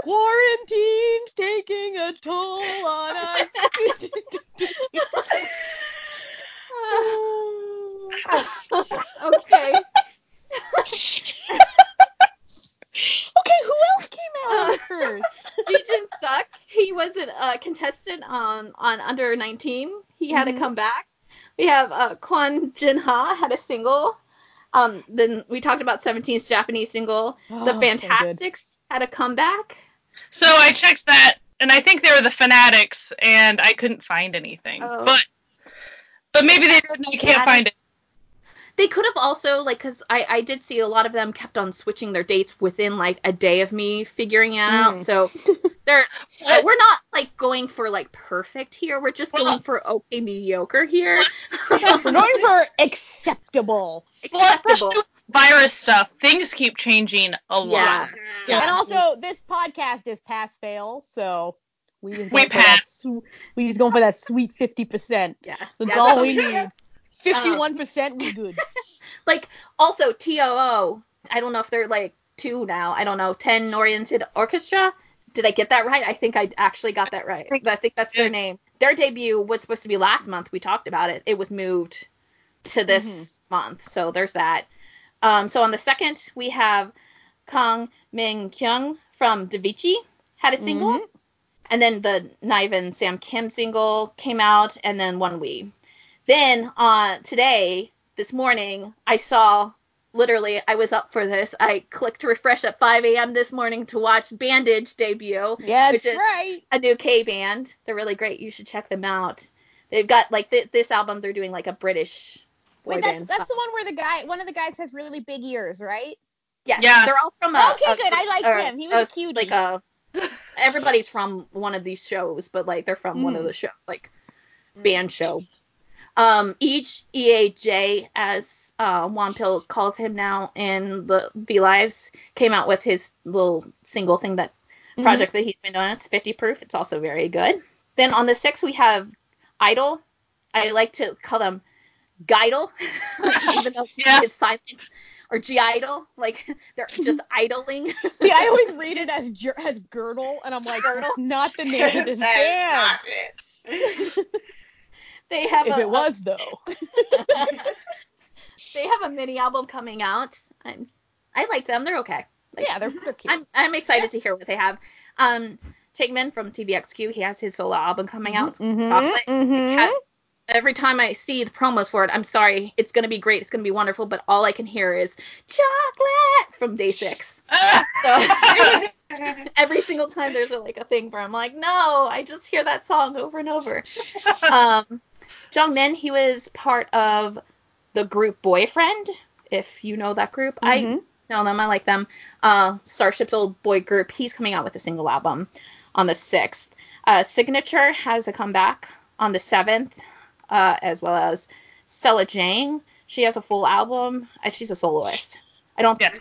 Quarantine's taking a toll on us. okay. okay, who else came out Uh, first? Yujin Suck. He was a uh, contestant on on Under 19. He had Mhm. to come back. We have uh, Kwon Jin Ha had a single. Um, then we talked about 17's Japanese single. Oh, the so. Fantastics had a comeback. So I checked that, and I think they were the Fanatics, and I couldn't find anything. Oh. But but maybe they did, and I can't find it. They could have also like because I I did see a lot of them kept on switching their dates within like a day of me figuring it out. Mm. So They're we're not like going for like perfect here. We're just Well- going for okay mediocre here. We're going for acceptable. Acceptable. Virus stuff. Things keep changing a lot. Yeah. Yeah. And also, this podcast is pass fail, so we just We going for that. pass. Sw- we just going for that sweet fifty percent. Yeah. That's Yeah, all that's- we need. Fifty-one percent, we good. Like also TOO. I don't know if they're like two now. I don't know. Ten oriented orchestra. Did I get that right? I think I actually got that right. I think that's their name. Their debut was supposed to be last month. We talked about it. It was moved to this Mhm. month. So there's that. Um, so on the second, we have Kang Min Kyung from Davichi had a single. Mhm. And then the Niven Sam Kim single came out, and then ONEWE. Then on today, this morning, I saw literally I was up for this. I clicked refresh at 5 a.m. this morning to watch Bandage debut, Yeah, Which that's is- right. a new K band. They're really great. You should check them out. They've got like th- this album. They're doing like a British boy Wait, that's band. that's the one where the guy, one of the guys has really big ears, right? Yes, Yeah. they're all from a, Okay, a- good. I like him. He was a cutie. Like a everybody's from one of these shows, but like they're from one of Mhm. the show like band show. Um, each EAJ as uh, Wonpil calls him now in the V Lives came out with his little single thing that project that he's been doing. It's 50 proof. It's also very good. Then on the sixth we have Idol. I like to call them Guidle, even though Yeah. it's silent. Or G Idol, like they're just idling. See, I always read it as as girdle, and I'm like, Girdle? not the name of this band. They have If a, it was though. they have a mini album coming out. I'm, I like them. They're okay. Like, yeah, they're, they're cute. I'm I'm excited to hear what they have. Um, Tigman from TVXQ, he has his solo album coming out. Mhm, Chocolate. mhm. Cat- Every time I see the promos for it, I'm sorry, it's gonna be great, it's gonna be wonderful, but all I can hear is chocolate from Day Six. Ah. So every single time there's a, like a thing where I'm like, no, I just hear that song over and over. um, Jung Min, he was part of the group Boyfriend, if you know that group. I Mhm. know them, I like them. Uh, Starship's old boy group, he's coming out with a single album on the 6th. Uh, Signature has a comeback on the 7th, uh, as well as Stella Jang. She has a full album. Uh, she's a soloist. I don't Yes.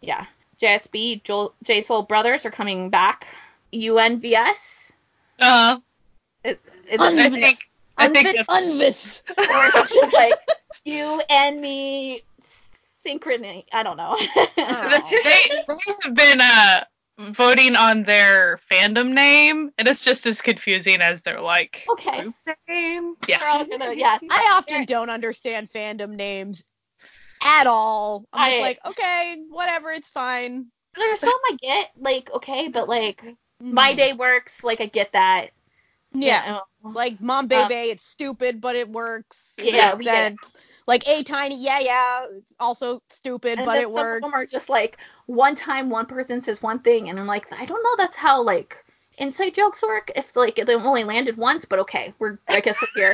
yeah. JSB, Joel, J Soul Brothers are coming back. UNVS. Uh, It, it's I think I think Unvis- or it's just like you and me synchrony. I don't know. they, they have been uh voting on their fandom name, and it's just as confusing as their like okay. group name. They're Yeah. all gonna, yeah. I often don't understand fandom names at all. I'm I- like, okay, whatever, it's fine. There's some I get, like, okay, but like my Mhm. day works, like I get that. Yeah. You know. Like Mom um, Baby, it's stupid, but it works. Yeah, makes we get Like ATINY, yeah, yeah, also stupid, And but then it some works. of them are just like one time one person says one thing, and I'm like, I don't know. That's how like inside jokes work. If like they only landed once, but okay, we're I guess we're here.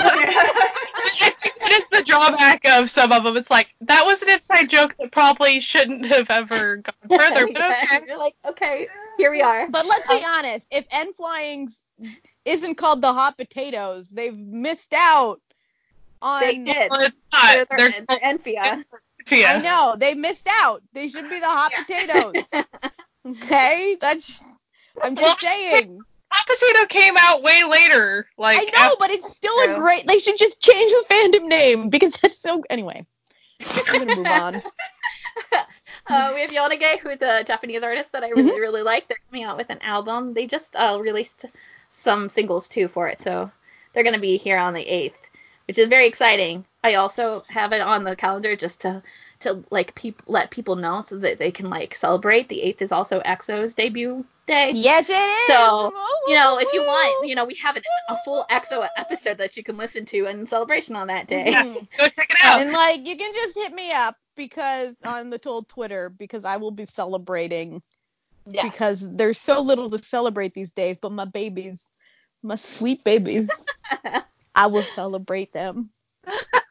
I think that is the drawback of some of them. It's like that was an inside joke that probably shouldn't have ever gone further, but Yeah, okay. You're like, okay, here we are. But let's be um, honest, if N Flying's isn't called the hot potatoes, they've missed out on They did. Well, They're, not. they're, They're they're N.Fia. yeah. I know, they missed out. They should be the hot Yeah. potatoes. Okay? That's I'm Well, just saying. Hot potato came out way later. Like I know, but it's still True. a great they should just change the fandom name because that's so anyway. I'm gonna move on. uh, we have yonige, who's a Japanese artist that I really, really like. They're coming out with an album. They just uh, released some singles too for it, so they're going to be here on the 8th, which is very exciting. I also have it on the calendar just to to like peop- let people know so that they can like celebrate. The 8th is also EXO's debut day. Yes, it is. So, You know, if you want, you know, we have an, a full EXO episode that you can listen to in celebration on that day. Yeah. Go check it out. And like you can just hit me up because on the told Twitter because I will be celebrating Yeah. because there's so little to celebrate these days, but my babies, my sweet babies, I will celebrate them.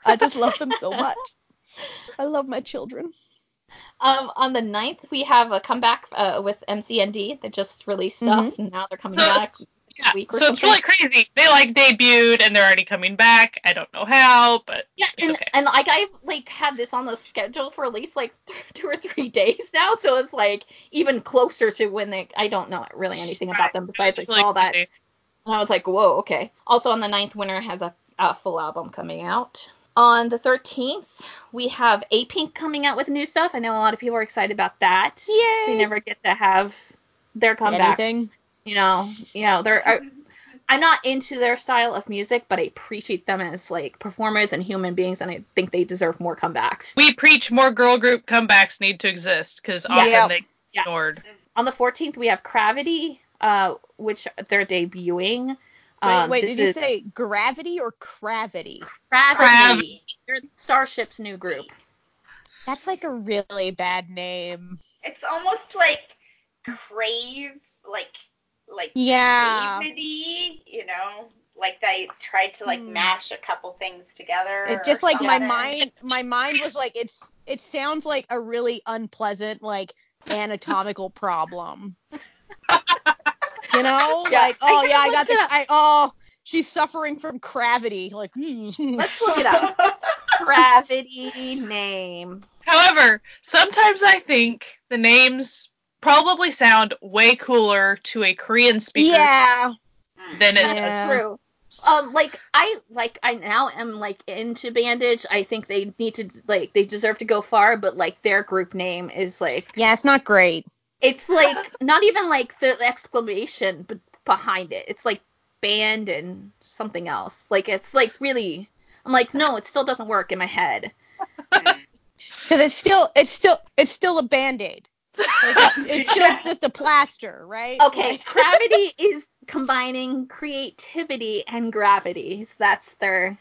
I just love them so much. I love my children. Um, on the 9th, we have a comeback uh, with MCND that just released stuff, and now they're coming So- back. Yeah, week or so it's really crazy. They like debuted and they're already coming back. I don't know how, but Yeah, and, okay. and like I've like had this on the schedule for at least like two or three days now, so it's like even closer to when they. I don't know really anything about them besides I It's really saw that crazy. And I was like, whoa, okay. Also on the 9th, Winner has a, a full album coming out. On the 13th, we have Apink coming out with new stuff. I know a lot of people are excited about that. Yay! We never get to have their comebacks. Anything. You know, you know, they're. I, I'm not into their style of music, but I appreciate them as like performers and human beings, and I think they deserve more comebacks. We preach more girl group comebacks need to exist because often Yes. they get Yes. ignored. On the 14th, we have Gravity, uh, which they're debuting. Wait, Um, wait, this did you is say gravity or cravity? Gravity? Gravity. They're Starship's new group. That's like a really bad name. It's almost like crave, like like Yeah. cravity, you know, like they tried to like Hmm. mash a couple things together. It just like my mind my mind was like it's it sounds like a really unpleasant like anatomical problem. you know? Yeah, like oh can yeah, I got the. I oh she's suffering from gravity. Like hmm. Let's look it up. Gravity name. However, sometimes I think the names probably sound way cooler to a Korean speaker Yeah. than it Yeah. That's true. Um, like I like I now am like into Bandage. I think they need to like they deserve to go far, but like their group name is like Yeah, it's not great. It's like not even like the exclamation behind it. It's like band and something else. Like it's like really. I'm like no, it still doesn't work in my head. Cuz it's still it's still it's still a band-aid. Like, it's, it's still Yeah. just a plaster, right? Okay, Like- gravity is combining creativity and gravity. So that's their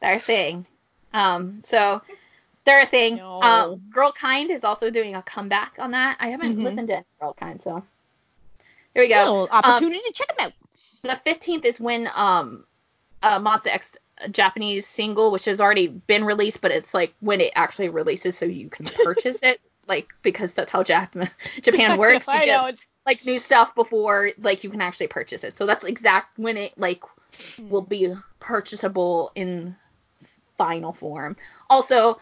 their thing. Um, so their thing. No. Um, Girl Kind is also doing a comeback on that. I haven't Mhm. listened to Girl Kind, so here we go. Little opportunity to check them out. The 15th is when um uh Monsta X Japanese single, which has already been released, but it's like when it actually releases, so you can purchase it, like because that's how Jap- Japan works. I get, know it's like new stuff before like you can actually purchase it. So that's exact when it like will be purchasable in final form. Also,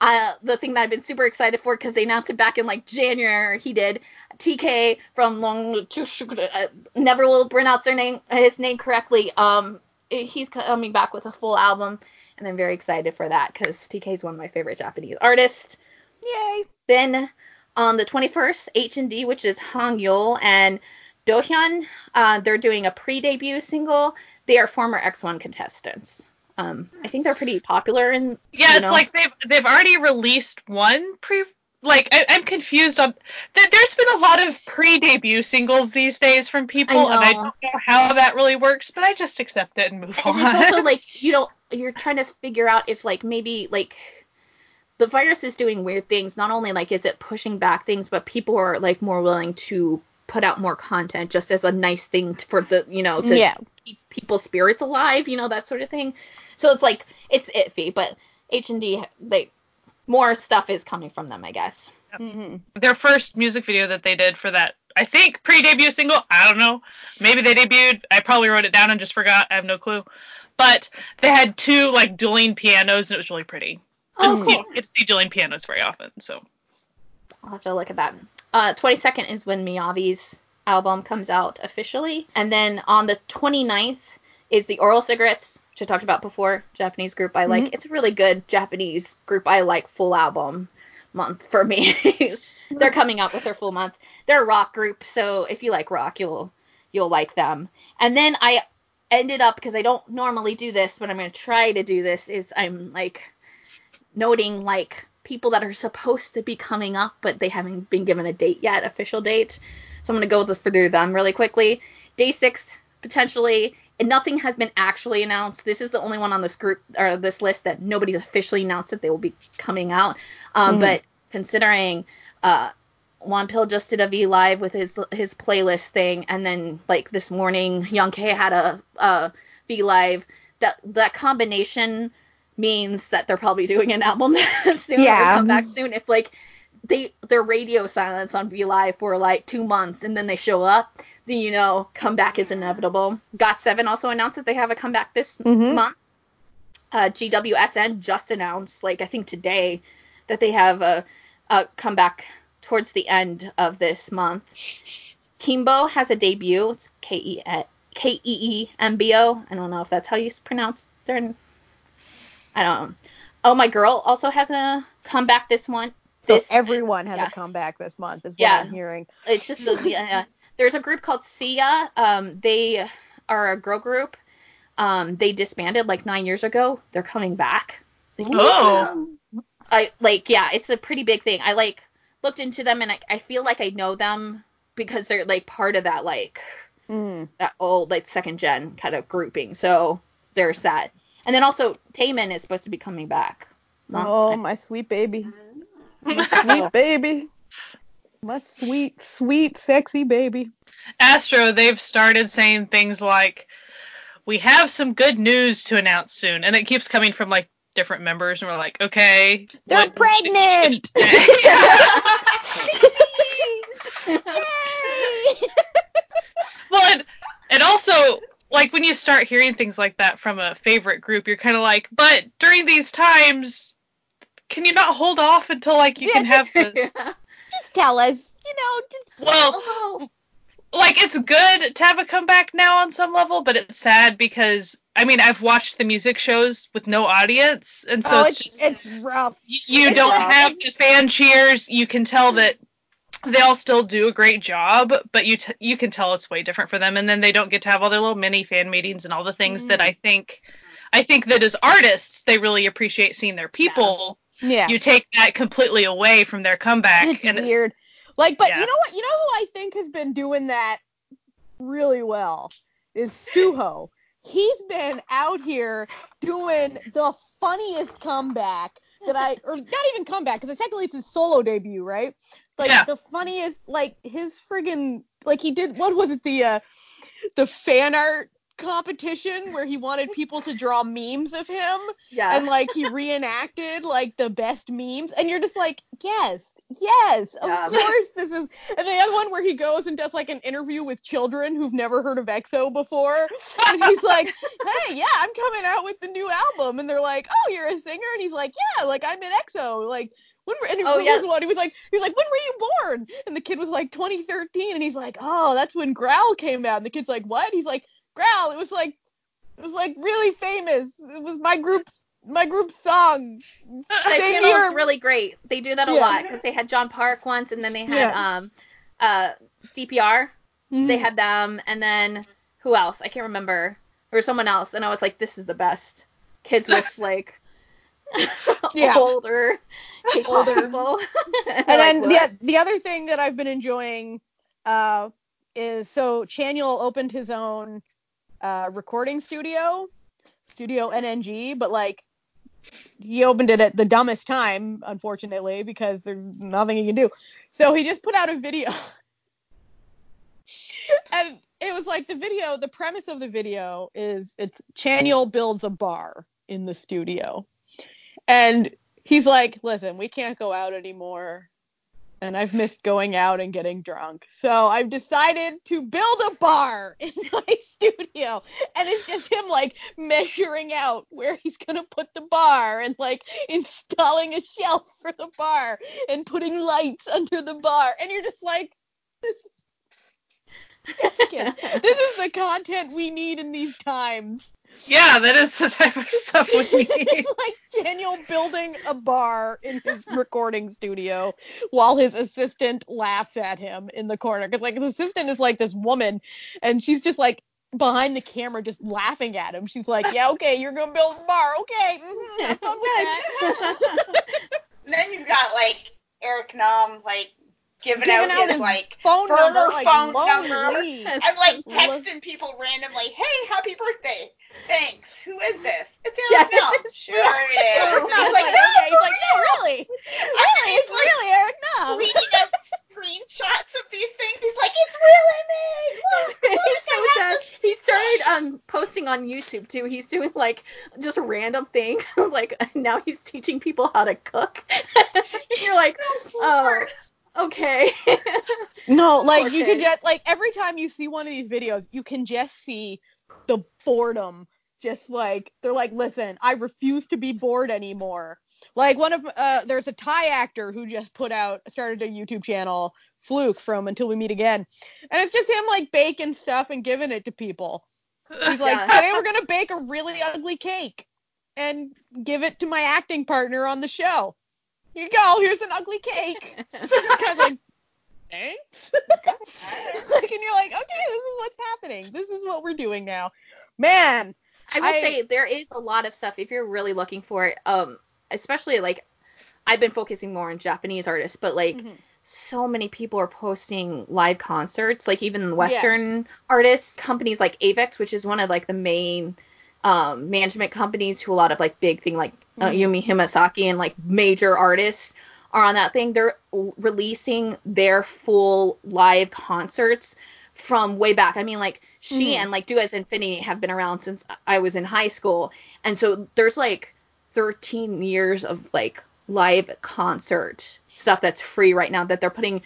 uh, the thing that I've been super excited for because they announced it back in like January. He did TK from Long. uh, Never will pronounce their name his name correctly. Um, he's coming back with a full album, and I'm very excited for that because TK is one of my favorite Japanese artists. Yay. Then on the 21st, H&D, which is Hangyul and Dohyun, uh, they're doing a pre-debut single. They are former X1 contestants. Um, I think they're pretty popular in. Yeah, it's know, like they've they've already released one pre. Like I, I'm confused on. that. there's been a lot of pre-debut singles these days from people, and I don't know how that really works, but I just accept it and move and on. it's also like you know you're trying to figure out if like maybe like the virus is doing weird things. Not only like is it pushing back things, but people are like more willing to put out more content just as a nice thing for the you know to Yeah. keep people's spirits alive, you know that sort of thing. So it's like it's iffy, but H and D like more stuff is coming from them, I guess. hmm Their first music video that they did for that, I think pre-debut single. I don't know. Maybe they debuted. I probably wrote it down and just forgot. I have no clue. But they had two like dueling pianos, and it was really pretty. Oh, And cool. You don't get to see dueling pianos very often, so. I'll have to look at that. Uh, 22nd is when Miyavi's album comes out officially. And then on the 29th is the Oral Cigarettes, which I talked about before. Japanese group I like. Mm-hmm. It's a really good Japanese group I like full album month for me. They're coming out with their full month. They're a rock group, so if you like rock, you'll you'll like them. And then I ended up because I don't normally do this, but I'm gonna try to do this. Is I'm like noting like people that are supposed to be coming up, but they haven't been given a date yet, official date. So I'm gonna go with through them really quickly. Day six potentially, and nothing has been actually announced. This is the only one on this group or this list that nobody's officially announced that they will be coming out. Um, Mhm. But considering uh, Wonpil just did a V live with his his playlist thing, and then like this morning, Young K had a, a V live. That that combination means that they're probably doing an album soon Yeah. come back soon. If like they their radio silence on V Live for like two months and then they show up, then you know comeback is inevitable. Got Seven also announced that they have a comeback this Mhm. month. Uh, GWSN just announced, like I think today, that they have a, a comeback towards the end of this month. Kimbo has a debut. It's K E K E E M B O. I don't know if that's how you pronounce their. I don't know. Oh my girl also has a comeback this one. So This everyone has yeah. a comeback this month, is what Yeah. I'm hearing. it's just a, yeah, there's a group called SeeYa. Um, they are a girl group. Um, they disbanded like nine years ago. They're coming back. Oh. I like yeah, it's a pretty big thing. I like looked into them and I, I feel like I know them because they're like part of that like Mm. that old like second gen kind of grouping. So there's that. And then also Taemin is supposed to be coming back. Oh, my sweet baby. My sweet baby. My sweet, sweet, sexy baby. Astro, they've started saying things like, "We have some good news to announce soon," and it keeps coming from like different members, and we're like, "Okay, They're what- pregnant! well, and, and also like when you start hearing things like that from a favorite group, you're kind of like, but during these times, can you not hold off until like you Yeah, can have the Just tell us, you know. Just, well, oh, like it's good to have a comeback now on some level, but it's sad because I mean I've watched the music shows with no audience, and so oh, it's, it's, just it's rough. you, you it's don't rough. have the fan cheers. You can tell that they all still do a great job, but you t- you can tell it's way different for them, and then they don't get to have all their little mini fan meetings and all the things that mm. I think I think that as artists they really appreciate seeing their people. Yeah. You take that completely away from their comeback, and it's and weird. Like, but Yeah. you know what? You know who I think has been doing that really well is Suho. He's been out here doing the funniest comeback that I, or not even comeback, because technically it's his solo debut, right? Like Yeah. the funniest, like his friggin', like he did. What was it? The uh, the fan art competition where he wanted people to draw memes of him yeah. and like he reenacted like the best memes and you're just like yes yes of Yeah. course this is and the other one where he goes and does like an interview with children who've never heard of exo before and he's like hey yeah i'm coming out with the new album and they're like oh you're a singer and he's like yeah like i'm in exo like when were, and Oh, yeah. was one? He was like, he was like, when were you born? And the kid was like, 2013. And he's like, oh, that's when Growl came out. And the kid's like, what? He's like, Growl. It was like, it was like really famous. It was my group's my group's song. that Same channel year. is really great. They do that a Yeah. lot because they had John Park once, and then they had Yeah. um uh DPR. Mm-hmm. They had them, and then who else? I can't remember. Or someone else, and I was like, this is the best. Kids with like Yeah. older Older. people. and Like, then what? the the other thing that I've been enjoying uh, is so Chanyeol opened his own uh, recording studio, Studio NNG, but like he opened it at the dumbest time, unfortunately, because there's nothing he can do. So he just put out a video. and it was like the video, the premise of the video is it's Chanyeol builds a bar in the studio. And he's like, listen, we can't go out anymore. And I've missed going out and getting drunk. So I've decided to build a bar in my studio. And it's just him like measuring out where he's going to put the bar and like installing a shelf for the bar and putting lights under the bar. And you're just like, this is. this is the content we need in these times. Yeah, that is the type of stuff we need. it's like Daniel building a bar in his recording studio while his assistant laughs at him in the corner. Because like his assistant is like this woman, and she's just like behind the camera, just laughing at him. She's like, "Yeah, okay, you're gonna build a bar, okay? mhm, have fun with that." then you've got like Eric Nam like giving, Giving out, out his, his like phone number, like phone number. I'm like texting people randomly, hey, happy birthday. Thanks. Who is this? It's Yeah. Eric Nam. Sure it is. And He's he's like, like, okay. He's no, like, no, really, really, it's really Eric Nam. tweeting out screenshots of these things. He's like, it's really me. Look, he look, so I does. He started um posting on YouTube too. He's doing like just random things. like now he's teaching people how to cook. You're like, oh, okay. No, like you could just like every time you see one of these videos, you can just see the boredom. Just like they're like, listen, I refuse to be bored anymore. Like one of uh, there's a Thai actor who just put out started a YouTube channel, Fluke from Until We Meet Again, and it's just him like baking stuff and giving it to people. He's like, Yeah. today we're gonna bake a really ugly cake and give it to my acting partner on the show. Here you go. Here's an ugly cake. kind of like, thanks. like, and you're like, okay, this is what's happening. This is what we're doing now. Man, I would I- say there is a lot of stuff if you're really looking for it. Um, especially like I've been focusing more on Japanese artists, but like Mhm. so many people are posting live concerts. Like even Western artists, companies like Avex, which is one of like the main um, management companies to a lot of like big thing like uh, Mhm. Yumi Hamasaki and like major artists are on that thing. They're l- releasing their full live concerts from way back. I mean, like she Mhm. and like Do As Infinity have been around since I was in high school, and so there's like 13 years of like live concert stuff that's free right now that they're putting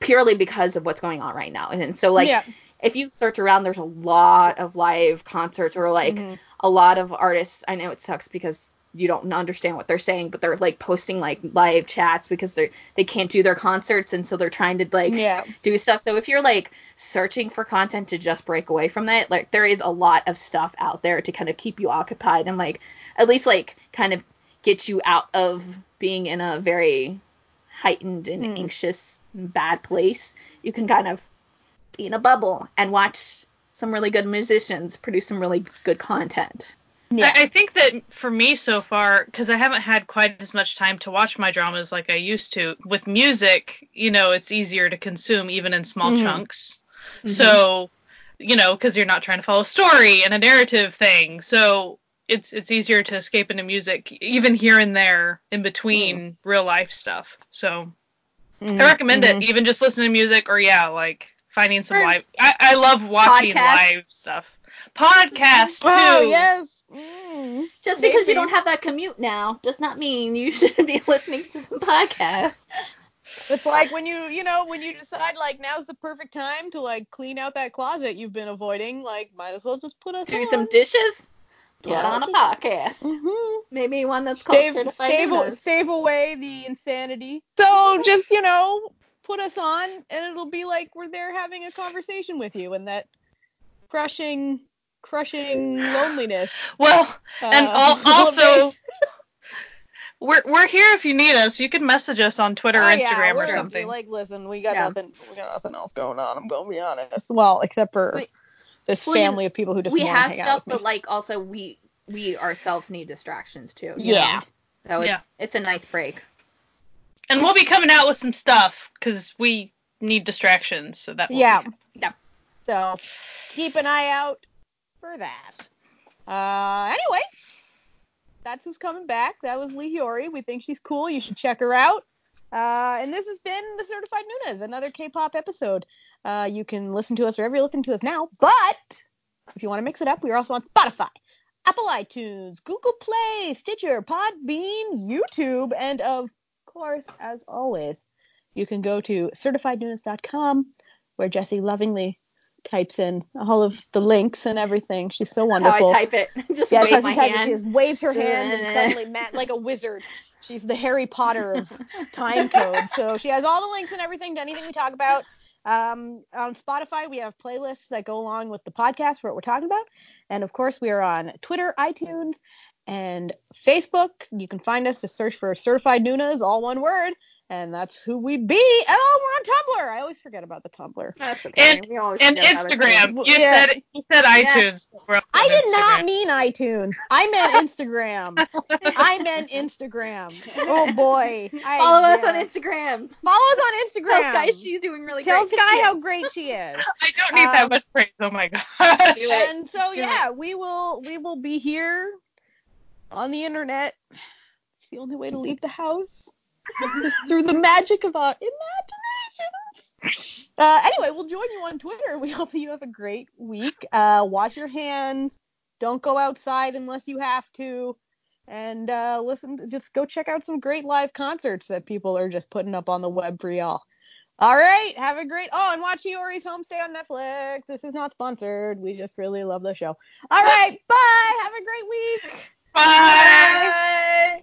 purely because of what's going on right now. And so like yeah. If you search around, there's a lot of live concerts or like Mhm. a lot of artists. I know it sucks because you don't understand what they're saying, but they're like posting like live chats because they they can't do their concerts and so they're trying to like yeah. do stuff. So if you're like searching for content to just break away from that, like there is a lot of stuff out there to kind of keep you occupied and like at least like kind of get you out of being in a very heightened and Mm. anxious bad place. You can kind of in a bubble and watch some really good musicians produce some really good content. Yeah. I, I think that for me so far, because I haven't had quite as much time to watch my dramas like I used to, with music, you know, it's easier to consume even in small Mhm. chunks. Mhm. So, you know, because you're not trying to follow a story and a narrative thing. So it's it's easier to escape into music, even here and there in between real life stuff. So. I recommend Mhm. it, even just listening to music or yeah, like finding some Or live. I, I love watching podcasts. live stuff. Podcasts too. Oh yes. Mm. Just because Maybe. you don't have that commute now does not mean you shouldn't be listening to some podcasts. It's like when you, you know, when you decide like now's the perfect time to like clean out that closet you've been avoiding, like might as well just put us Do on. some dishes. Put Yeah. on a podcast. Mhm. Maybe one that's called Stave, Certified stave, Noonas. away the insanity. So just you know, put us on, and it'll be like we're there having a conversation with you, and that crushing, crushing loneliness. Well, Uh, And al- also- we're we're here if you need us. You can message us on Twitter or Oh, yeah, Instagram or something. Like, listen, we got Yeah. nothing, we got nothing else going on. I'm gonna be honest. Well, except for We- this well, family of people who just we want to have hang stuff, out with but me. like also we we ourselves need distractions too. Yeah. know? So it's Yeah. it's a nice break. And we'll be coming out with some stuff because we need distractions. So that will Yeah. be- Yeah. So keep an eye out for that. Uh, anyway, that's who's coming back. That was Lee Hyori. We think she's cool. You should check her out. Uh, and this has been the Certified Noonas, another K-pop episode. Uh, you can listen to us wherever you listen to us now. But if you want to mix it up, we are also on Spotify, Apple iTunes, Google Play, Stitcher, Podbean, YouTube, and of course, as always, you can go to certifiednoonas.com where Jesse lovingly types in all of the links and everything. She's so That's how wonderful. I type it. Just yeah, wave my she types it. She just waves her hand and suddenly, Matt, like a wizard, she's the Harry Potter of time code. So she has all the links and everything to anything we talk about. Um, on Spotify, we have playlists that go along with the podcast for what we're talking about. And of course, we are on Twitter, iTunes, and Facebook. You can find us. Just search for Certified Noonas, all one word. And that's who we be. And oh, we're on Tumblr. I always forget about the Tumblr. That's okay. And- we always And forget about it, too. Instagram. You Yeah. said you said iTunes. We're I on did not mean iTunes. I meant Instagram. I meant Instagram. Oh boy. I- Follow us on Instagram. Follow us on Instagram. Tell Sky she's doing really Tell great. Tell Sky how great she is. I don't need Um, that much praise. Oh my god. Do it. And so Just do yeah, we will we will be here on the internet. It's the only way to leave the house. is through the magic of our imaginations. Uh, anyway, we'll join you on Twitter. We hope that you have a great week. Uh, wash your hands. Don't go outside unless you have to. and uh, listen. Just go check out some great live concerts that people are just putting up on the web for y'all. All right, have a great. Oh, and watch Hyori's Homestay on Netflix. This is not sponsored. We just really love the show. All right, bye. Have a great week. Bye.